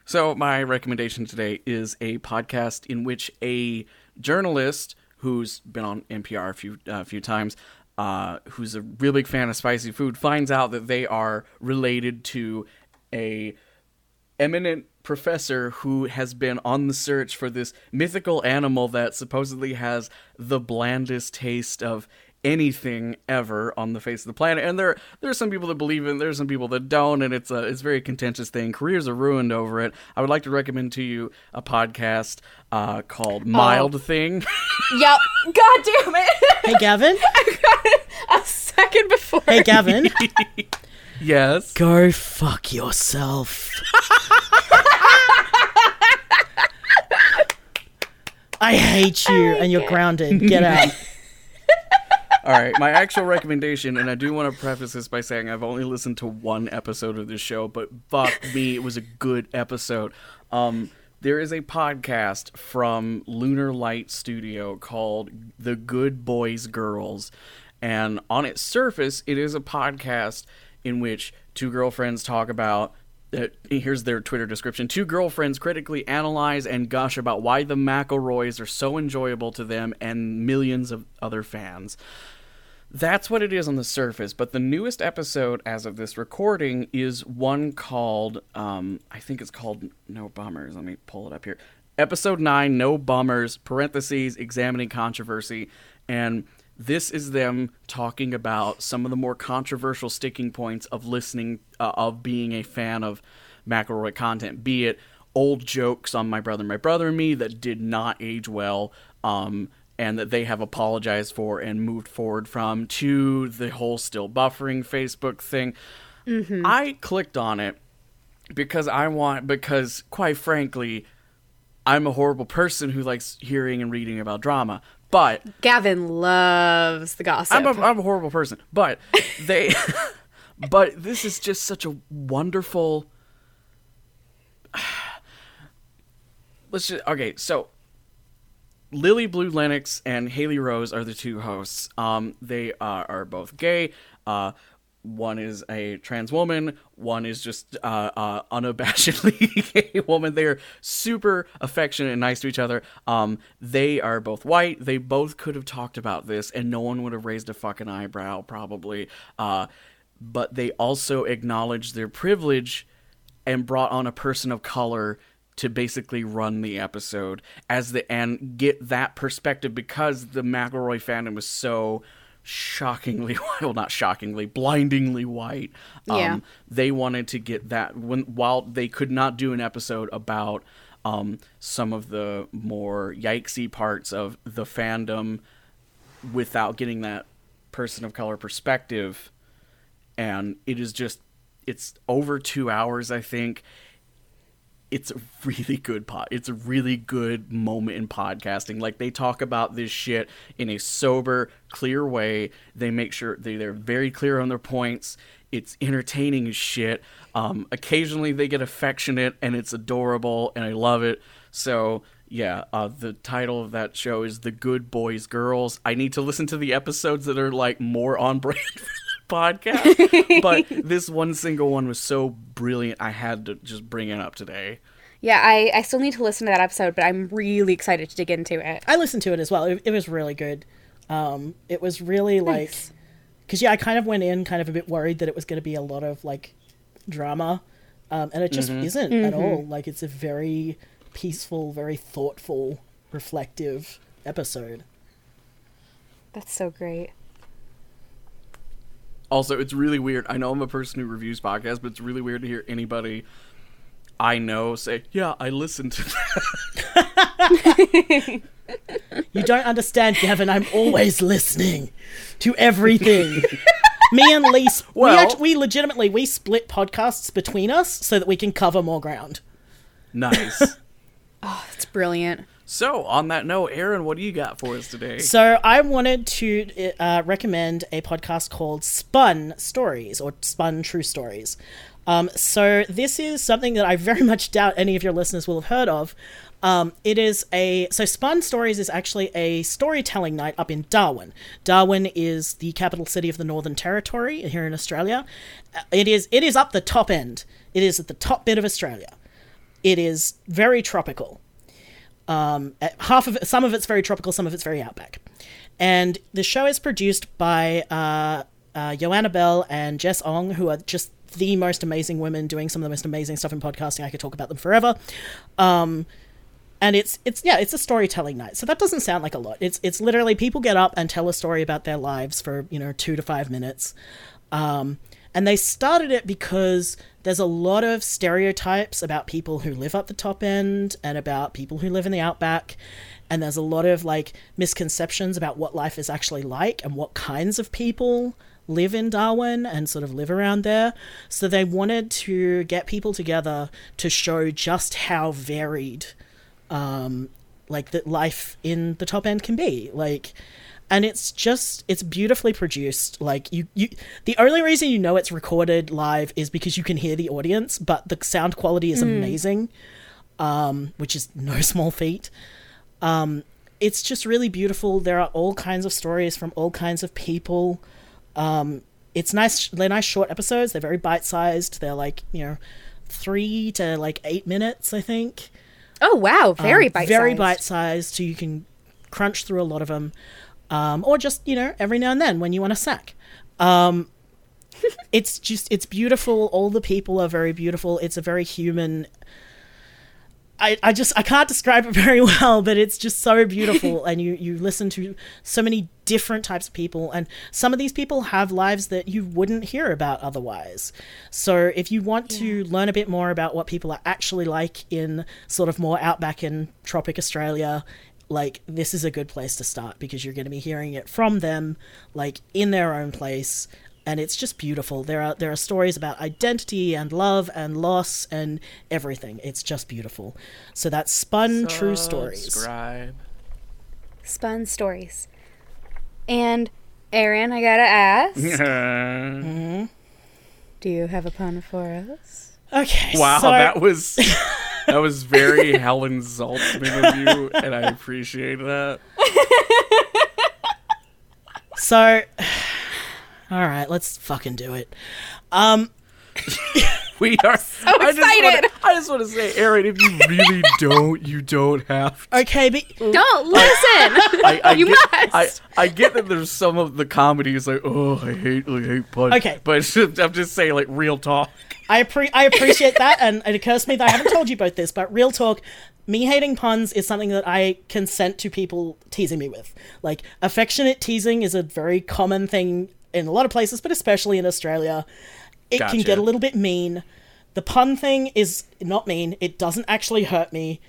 Speaker 1: So my recommendation today is a podcast in which a journalist who's been on NPR a few uh, few times, uh, who's a real big fan of spicy food, finds out that they are related to a eminent professor who has been on the search for this mythical animal that supposedly has the blandest taste of anything ever on the face of the planet. And there there's some people that believe in, there's some people that don't, and it's a it's a very contentious thing. Careers are ruined over it. I would like to recommend to you a podcast uh, called Mild Thing. [laughs]
Speaker 2: Yep. God damn it.
Speaker 3: Hey, Gavin. [laughs]
Speaker 2: a second before.
Speaker 3: Hey, Gavin. [laughs]
Speaker 1: yes.
Speaker 3: Go fuck yourself. I hate you, and you're grounded. Get out.
Speaker 1: All right, my actual recommendation, and I do want to preface this by saying I've only listened to one episode of this show, but fuck me, it was a good episode. Um, there is a podcast from Lunar Light Studio called The Good Boys Girls, and on its surface, it is a podcast in which two girlfriends talk about here's their Twitter description. Two girlfriends critically analyze and gush about why the McElroys are so enjoyable to them and millions of other fans. That's what it is on the surface, but the newest episode as of this recording is one called, um, I think it's called No Bummers. Let me pull it up here. Episode 9, No Bummers, parentheses, examining controversy. And this is them talking about some of the more controversial sticking points of listening, uh, of being a fan of McElroy content, be it old jokes on My Brother, My Brother and Me that did not age well, um, and that they have apologized for and moved forward from, to the whole still buffering Facebook thing. I clicked on it because I want, because quite frankly, I'm a horrible person who likes hearing and reading about drama. But
Speaker 2: Gavin loves the gossip.
Speaker 1: I'm a, I'm a horrible person, but they, [laughs] but this is just such a wonderful. [sighs] Let's just okay. So, Lily Blue Lennox and Haley Rose are the two hosts. Um, they uh, are both gay. Uh, one is a trans woman. One is just uh, uh, unabashedly [laughs] gay woman. They are super affectionate and nice to each other. Um, they are both white. They both could have talked about this, and no one would have raised a fucking eyebrow, probably. Uh, but they also acknowledged their privilege and brought on a person of color to basically run the episode as the and get that perspective because the McElroy fandom was so shockingly [laughs] well not shockingly blindingly white. Um,
Speaker 2: Yeah.
Speaker 1: they wanted to get that when while they could not do an episode about um, some of the more yikesy parts of the fandom without getting that person of color perspective. And it is just it's over two hours i think it's a really good pod it's a really good moment in podcasting. Like they talk about this shit in a sober clear way. They make sure they, they're very clear on their points. It's entertaining as shit. Um, occasionally they get affectionate and it's adorable and i love it. So yeah uh, the title of that show is the good boys girls. I need to listen to the episodes that are like more on brand podcast but [laughs] this one single one was so brilliant i had to just bring it up today
Speaker 2: yeah, I, I still need to listen to that episode, but I'm really excited to dig into it.
Speaker 3: I listened to it as well. It, it was really good. Um, it was really like, because yeah, I kind of went in kind of a bit worried that it was going to be a lot of like drama, um, and it just isn't at all. Like it's a very peaceful, very thoughtful, reflective episode.
Speaker 2: That's so great.
Speaker 1: Also, it's really weird. I know I'm a person who reviews podcasts, but it's really weird to hear anybody I know say, "Yeah, I listened to that."
Speaker 3: You don't understand, Gavin. I'm always listening to everything. Me and Lee, sp- we,
Speaker 1: Well-
Speaker 3: act- we legitimately we split podcasts between us so that we can cover more ground.
Speaker 1: nice. [laughs]
Speaker 2: Oh, that's brilliant.
Speaker 1: So, on that note, Erin, what do you got for us today?
Speaker 3: So I wanted to uh, recommend a podcast called Spun Stories or Spun True Stories. Um, so this is something that I very [laughs] much doubt any of your listeners will have heard of. Um, it is a so Spun Stories is actually a storytelling night up in Darwin. Darwin is the capital city of the Northern Territory here in Australia. Uh, It is it is up the top end. It is at the top bit of Australia. It is very tropical. Um, uh, half of it, some of it's very tropical, some of it's very outback. And the show is produced by uh, uh, Joanna Bell and Jess Ong, who are just the most amazing women doing some of the most amazing stuff in podcasting. I could talk about them forever. Um, and it's it's yeah it's a storytelling night so that doesn't sound like a lot it's it's literally people get up and tell a story about their lives for you know two to five minutes um, and they started it because there's a lot of stereotypes about people who live up the top end and about people who live in the outback and there's a lot of like misconceptions about what life is actually like and what kinds of people live in Darwin and sort of live around there. So they wanted to get people together to show just how varied um like that life in the top end can be. Like and it's just it's beautifully produced like you you the only reason you know it's recorded live is because you can hear the audience but the sound quality is amazing um which is no [laughs] small feat. Um it's just really beautiful. There are all kinds of stories from all kinds of people. Um it's nice they're nice short episodes. They're very bite-sized. They're like you know three to like eight minutes i think.
Speaker 2: Oh wow, very
Speaker 3: um,
Speaker 2: bite
Speaker 3: very bite-sized. so you can crunch through a lot of them um, or just you know every now and then when you want a snack. Um, [laughs] it's just it's beautiful. All the people are very beautiful. It's a very human I, I just I can't describe it [laughs] very well, but it's just so beautiful, [laughs] and you you listen to so many different types of people, and some of these people have lives that you wouldn't hear about otherwise. So if you want to learn a bit more about what people are actually like in sort of more outback in tropic Australia, like this is a good place to start because you're going to be hearing it from them, like in their own place, and it's just beautiful. There are there are stories about identity and love and loss and everything. It's just beautiful. So that's Spun True Stories.
Speaker 1: Subscribe.
Speaker 2: Spun stories. And Erin, I gotta ask, [laughs] mm-hmm. do you have a pun for us?
Speaker 3: Okay.
Speaker 1: wow,
Speaker 3: so,
Speaker 1: that was [laughs] that was very Helen Zaltzman of you, and I appreciate that.
Speaker 3: so. [sighs] All right, let's fucking do it. Um, [laughs]
Speaker 1: We are so I just
Speaker 2: excited.
Speaker 1: wanna- I just want to say, Erin, if you really don't, you don't have. To.
Speaker 3: okay, but
Speaker 2: Don't listen.
Speaker 1: I, I [laughs]
Speaker 2: You
Speaker 1: get,
Speaker 2: must.
Speaker 1: I, I get that there's some of the comedy is like, oh, I hate, I hate puns.
Speaker 3: Okay.
Speaker 1: but [laughs] I'm just saying, like, real talk.
Speaker 3: I appre- I appreciate that, and it occurs to me that I haven't told you both this, but real talk, me hating puns is something that I consent to people teasing me with. Like affectionate teasing is a very common thing in a lot of places, but especially in Australia. It can get a little bit mean. The pun thing is not mean. It doesn't actually hurt me.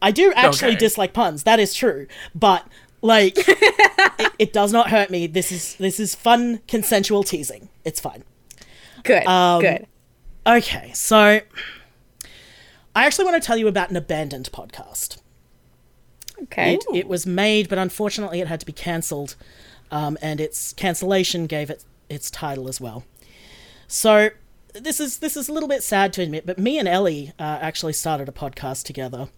Speaker 3: I do actually
Speaker 1: Okay.
Speaker 3: dislike puns. That is true, but like [laughs] it, it does not hurt me. This is this is fun consensual teasing. It's fine.
Speaker 2: good.
Speaker 3: Um,
Speaker 2: good.
Speaker 3: Okay, so I actually want to tell you about an abandoned podcast.
Speaker 2: Okay.
Speaker 3: It, it was made, but unfortunately, it had to be cancelled, um, and its cancellation gave it its title as well. So this is this is a little bit sad to admit, but me and Ellie uh, actually started a podcast together,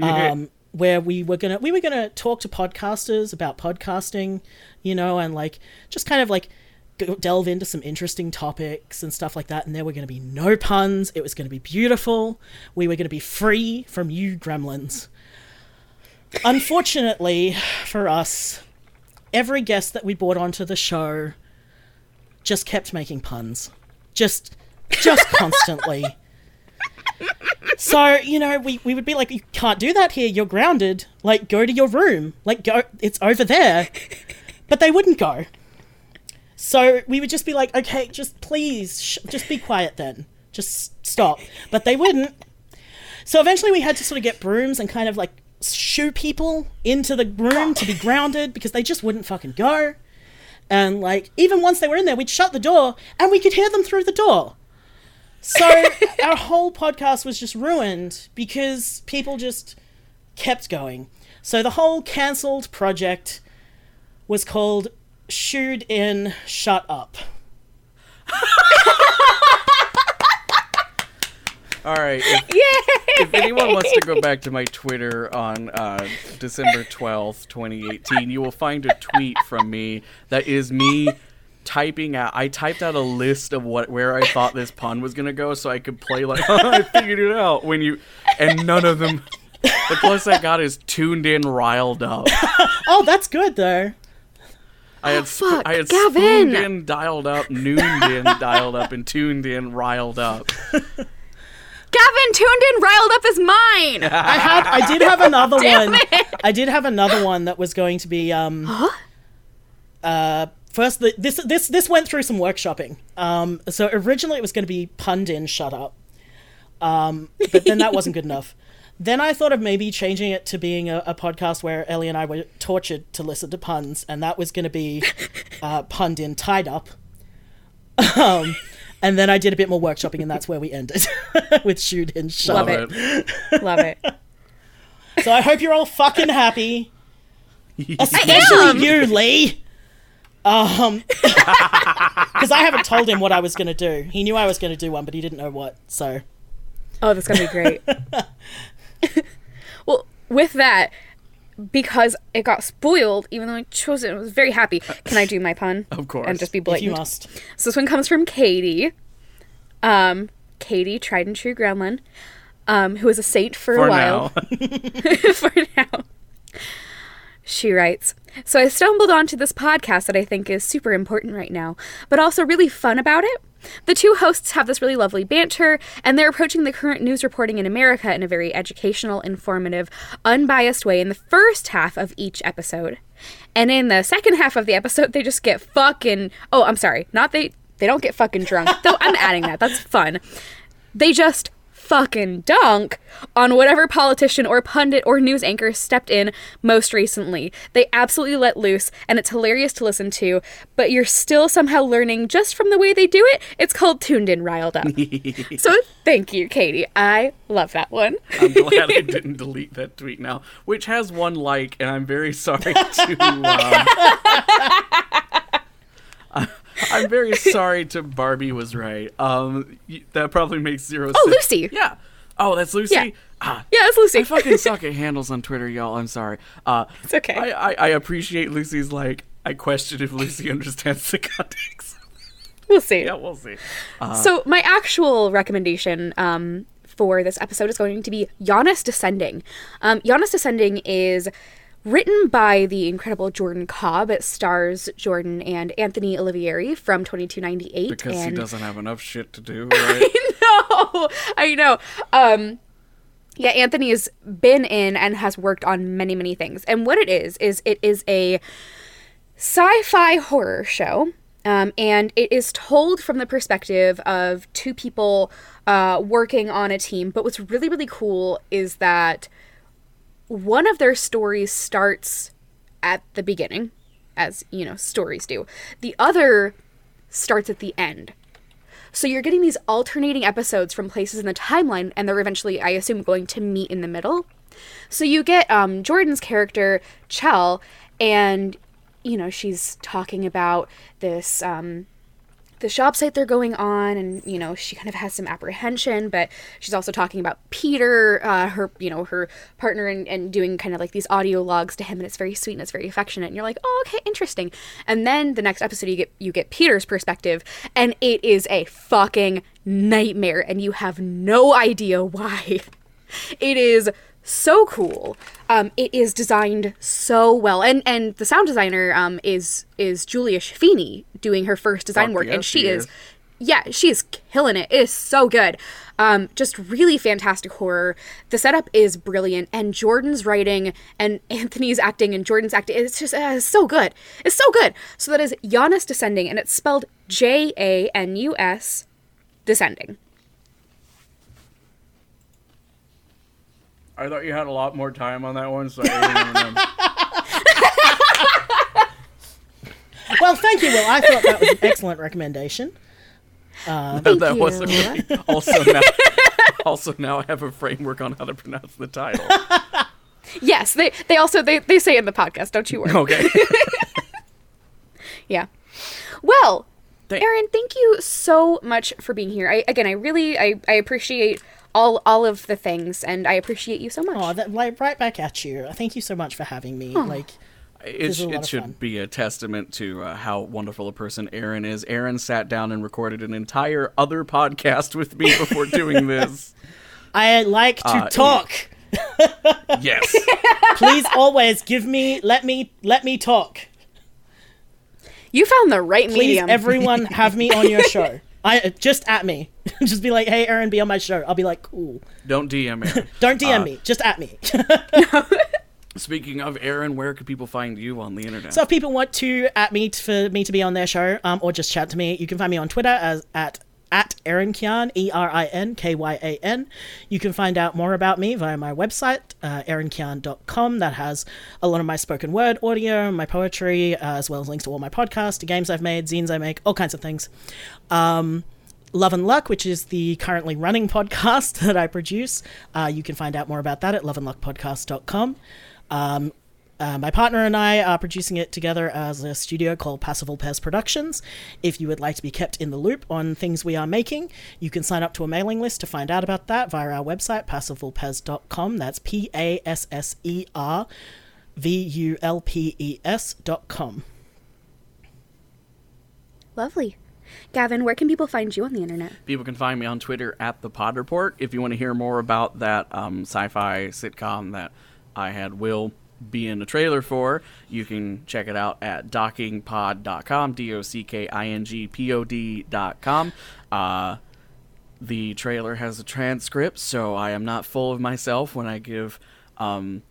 Speaker 3: um, where we were gonna we were gonna talk to podcasters about podcasting, you know, and like just kind of like delve into some interesting topics and stuff like that. And there were gonna be no puns. It was gonna be beautiful. We were gonna be free from you gremlins. Unfortunately for us, every guest that we brought onto the show just kept making puns. Just just [laughs] constantly. So, you know, we, we would be like, You can't do that here, you're grounded. Like, go to your room. Like go it's over there. But they wouldn't go. So we would just be like, okay, just please, sh- just be quiet then. Just stop. But they wouldn't. So eventually we had to sort of get brooms and kind of like shoo people into the room to be grounded because they just wouldn't fucking go. And like, even once they were in there, we'd shut the door and we could hear them through the door. So [laughs] our whole podcast was just ruined because people just kept going. So the whole cancelled project was called Shooed In, Shut Up.
Speaker 1: All right. If, [laughs]
Speaker 2: Yay!
Speaker 1: if anyone wants to go back to my Twitter on uh, December 12th, 2018, you will find a tweet from me that is me typing out. I typed out a list of what where I thought this pun was gonna go, so I could play like [laughs] I figured it out when you, and none of them. The closest I got is tuned in, riled up. [laughs]
Speaker 3: Oh, that's good though.
Speaker 1: I had sp-
Speaker 2: fuck,
Speaker 1: I had
Speaker 2: Gavin!
Speaker 1: spooned in, dialed up, nooned in, dialed up, and tuned in, riled up. [laughs]
Speaker 2: Gavin tuned in, riled up is mine.
Speaker 3: I had I did have another [laughs]
Speaker 2: Damn
Speaker 3: one.
Speaker 2: it.
Speaker 3: I did have another one that was going to be um uh first the, this this this went through some workshopping. Um so originally it was going to be pun in shut up. Um but then that wasn't good enough. [laughs] Then I thought of maybe changing it to being a, a podcast where Ellie and I were tortured to listen to puns, and that was going to be [laughs] uh, in tied up. Um, and then I did a bit more workshopping, and that's where we ended [laughs] with shoot in shut
Speaker 2: Love it. Love it. [laughs]
Speaker 3: So I hope you're all fucking happy. Especially you, Lee. Um, because I haven't told him what I was going to do. He knew I was going to do one, but he didn't know what. So
Speaker 2: Oh, that's gonna be great. Well, with that, because it got spoiled, even though I chose it, I was very happy. Can I do my pun? [laughs]
Speaker 1: Of course.
Speaker 2: And just be
Speaker 3: if
Speaker 2: blatant.
Speaker 3: you must,
Speaker 2: So this one comes from Katie. Um, Katie, tried and true gremlin, um, who was a saint for,
Speaker 1: For
Speaker 2: a while.
Speaker 1: now. [laughs] [laughs]
Speaker 2: for now. She writes, So I stumbled onto this podcast that I think is super important right now, but also really fun about it. The two hosts have this really lovely banter, and they're approaching the current news reporting in America in a very educational, informative, unbiased way in the first half of each episode. And in the second half of the episode, they just get fucking. Oh, I'm sorry. Not they. They don't get fucking drunk. Though I'm adding that. That's fun. They just fucking dunk on whatever politician or pundit or news anchor stepped in most recently. They absolutely let loose, and it's hilarious to listen to, but you're still somehow learning just from the way they do it. It's called Tuned In Riled Up. [laughs] so thank you, Katie. I love that one.
Speaker 1: I'm glad I [laughs] didn't delete that tweet now, which has one like, and I'm very sorry to. Um, [laughs] I'm very sorry to Barbie was right. Um, that probably makes zero
Speaker 2: Oh,
Speaker 1: sense.
Speaker 2: Lucy.
Speaker 1: Yeah. Oh, that's Lucy.
Speaker 2: Yeah.
Speaker 1: Ah,
Speaker 2: Yeah, it's Lucy.
Speaker 1: I fucking suck at handles on Twitter, y'all. I'm sorry. Uh,
Speaker 2: It's okay.
Speaker 1: I, I, I appreciate Lucy's like. I question if Lucy [laughs] understands the context.
Speaker 2: we'll see.
Speaker 1: yeah, we'll see.
Speaker 2: So my actual recommendation um, for this episode is going to be Janus Descending. Um, Janus Descending is written by the incredible Jordan Cobb. It stars Jordan and Anthony Olivieri from 2298.
Speaker 1: Because he doesn't have enough shit to do, [laughs] right?
Speaker 2: I know, I know. Um, yeah, Anthony has been in and has worked on many, many things. And what it is is it is a sci-fi horror show. Um, and it is told from the perspective of two people uh, working on a team. But what's really, really cool is that one of their stories starts at the beginning, as you know, stories do. The other starts at the end. So you're getting these alternating episodes from places in the timeline, and they're eventually, I assume, going to meet in the middle. So you get um, Jordan's character, Chell, and you know she's talking about this um, the shop site they're going on, and you know she kind of has some apprehension, but she's also talking about Peter, uh, her you know her partner, and, and doing kind of like these audio logs to him, and it's very sweet and it's very affectionate, and you're like, oh okay, interesting. And then the next episode you get you get Peter's perspective, and it is a fucking nightmare, and you have no idea [laughs] why. It is so cool. Um, it is designed so well, and and the sound designer um, is is Julia Schifini doing her first design work,
Speaker 1: yes,
Speaker 2: and she
Speaker 1: she
Speaker 2: is.
Speaker 1: is.
Speaker 2: Yeah, she is killing it. It is so good. Um, just really fantastic horror. The setup is brilliant, and Jordan's writing and [laughs] Anthony's acting and Jordan's acting. It's just uh, it's so good. It's so good. So that is Janus Descending, and it's spelled J A N U S Descending.
Speaker 1: I thought you had a lot more time on that one, so I didn't even know. [laughs]
Speaker 3: well, thank you. Will. I thought that was an excellent recommendation.
Speaker 1: Um, that
Speaker 2: you.
Speaker 1: wasn't really. Also now, [laughs] also now I have a framework on how to pronounce the title. [laughs]
Speaker 2: Yes, they they also they, they say in the podcast. Don't you worry.
Speaker 1: Okay.
Speaker 2: Yeah. Well,
Speaker 1: Thank-
Speaker 2: Erin, thank you so much for being here. I again, I really I, I appreciate all all of the things, and I appreciate you so much.
Speaker 3: Oh, that like right back at you. Thank you so much for having me. Like,
Speaker 1: It,
Speaker 3: is
Speaker 1: sh- it should
Speaker 3: fun.
Speaker 1: be a testament to uh, how wonderful a person Erin is. Erin sat down and recorded an entire other podcast with me before doing this. [laughs] [laughs]
Speaker 3: I like to
Speaker 1: Uh,
Speaker 3: talk. [laughs]
Speaker 1: Yes.
Speaker 3: Please always give me let me let me talk.
Speaker 2: you found the right
Speaker 3: Please,
Speaker 2: medium.
Speaker 3: everyone, have me on your show. I just at me. [laughs] just be like, "Hey, Erin, be on my show." I'll be like, "Cool."
Speaker 1: Don't DM Erin. [laughs]
Speaker 3: Don't DM
Speaker 1: Uh,
Speaker 3: me, just at me. [laughs]
Speaker 1: Speaking of Erin, where can people find you on the internet?
Speaker 3: so if people want to at me for me to be on their show, um, or just chat to me, you can find me on Twitter as at at Erin Kyan, E R I N K Y A N. You can find out more about me via my website, uh. That has a lot of my spoken word audio, my poetry, uh, as well as links to all my podcasts, the games I've made, zines I make, all kinds of things. Um, Love and Luck, which is the currently running [laughs] podcast that I produce. Uh, you can find out more about that at loveandluckpodcast.com. Um, uh, my partner and I are producing it together as a studio called Passer Vulpes Productions. If you would like to be kept in the loop on things we are making, you can sign up to a mailing list to find out about that via our website, passervulpes.com. That's P A S S E R V U L P E S.com.
Speaker 2: Lovely. Gavin, where can people find you on the internet?
Speaker 1: People can find me on Twitter at the Pod Report. If you want to hear more about that um, sci-fi sitcom that I had Will be in a trailer for, you can check it out at dockingpod.com, d-o-c-k-i-n-g-p-o-d.com. Uh, the trailer has a transcript, so I am not full of myself when I give um,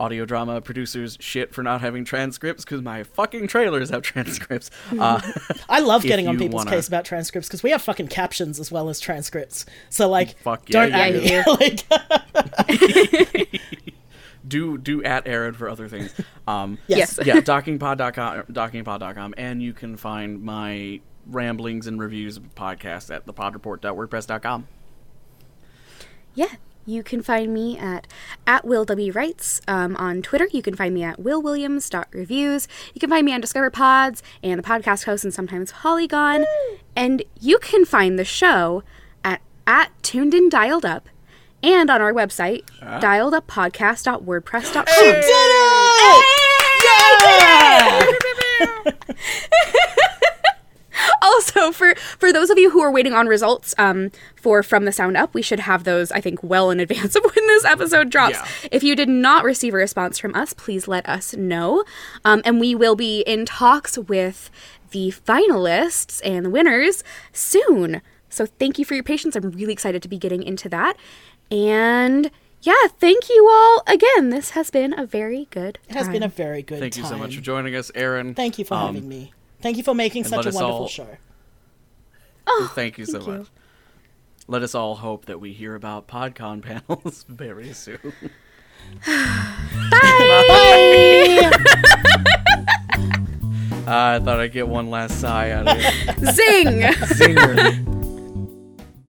Speaker 1: audio drama producers shit for not having transcripts because my fucking trailers have [laughs] transcripts. Uh,
Speaker 3: I love getting on people's
Speaker 1: wanna-
Speaker 3: case about transcripts because we have fucking captions as well as transcripts. So like,
Speaker 1: Fuck yeah,
Speaker 3: don't
Speaker 1: you
Speaker 3: me. [laughs] like, [laughs]
Speaker 1: do do at Erin for other things. [laughs] Um,
Speaker 3: yes.
Speaker 2: Yes.
Speaker 1: yeah, [laughs] dockingpod.com, dockingpod.com, and you can find my ramblings and reviews of podcasts at thepodreport.wordpress.com.
Speaker 2: Yeah. You can find me at at Will W Writes um, on Twitter. You can find me at willwilliams.reviews. You can find me on Discover Pods and the podcast host and sometimes Polygon. And you can find the show at at Tuned In Dialed Up and on our website, dialeduppodcast.wordpress.com. She did it! [laughs] also for for those of you who are waiting on results um, for from the sound up we should have those i think well in advance [laughs] of when this episode drops.
Speaker 1: Yeah.
Speaker 2: if you did not receive a response from us please let us know. Um, and we will be in talks with the finalists and the winners soon. So thank you for your patience. I'm really excited to be getting into that and yeah thank you all again this has been a very good
Speaker 3: It has been a very good
Speaker 1: Thank you so much for joining us, Erin.
Speaker 3: Thank you for
Speaker 1: Um,
Speaker 3: having me. Thank you for making such a wonderful
Speaker 1: all-
Speaker 3: show.
Speaker 1: Thank you so
Speaker 2: thank you.
Speaker 1: much. Let us all hope that we hear about PodCon [laughs] panels very soon. Bye. [laughs] I thought I'd get one last sigh out of it. [laughs]
Speaker 2: zing
Speaker 1: Zinger.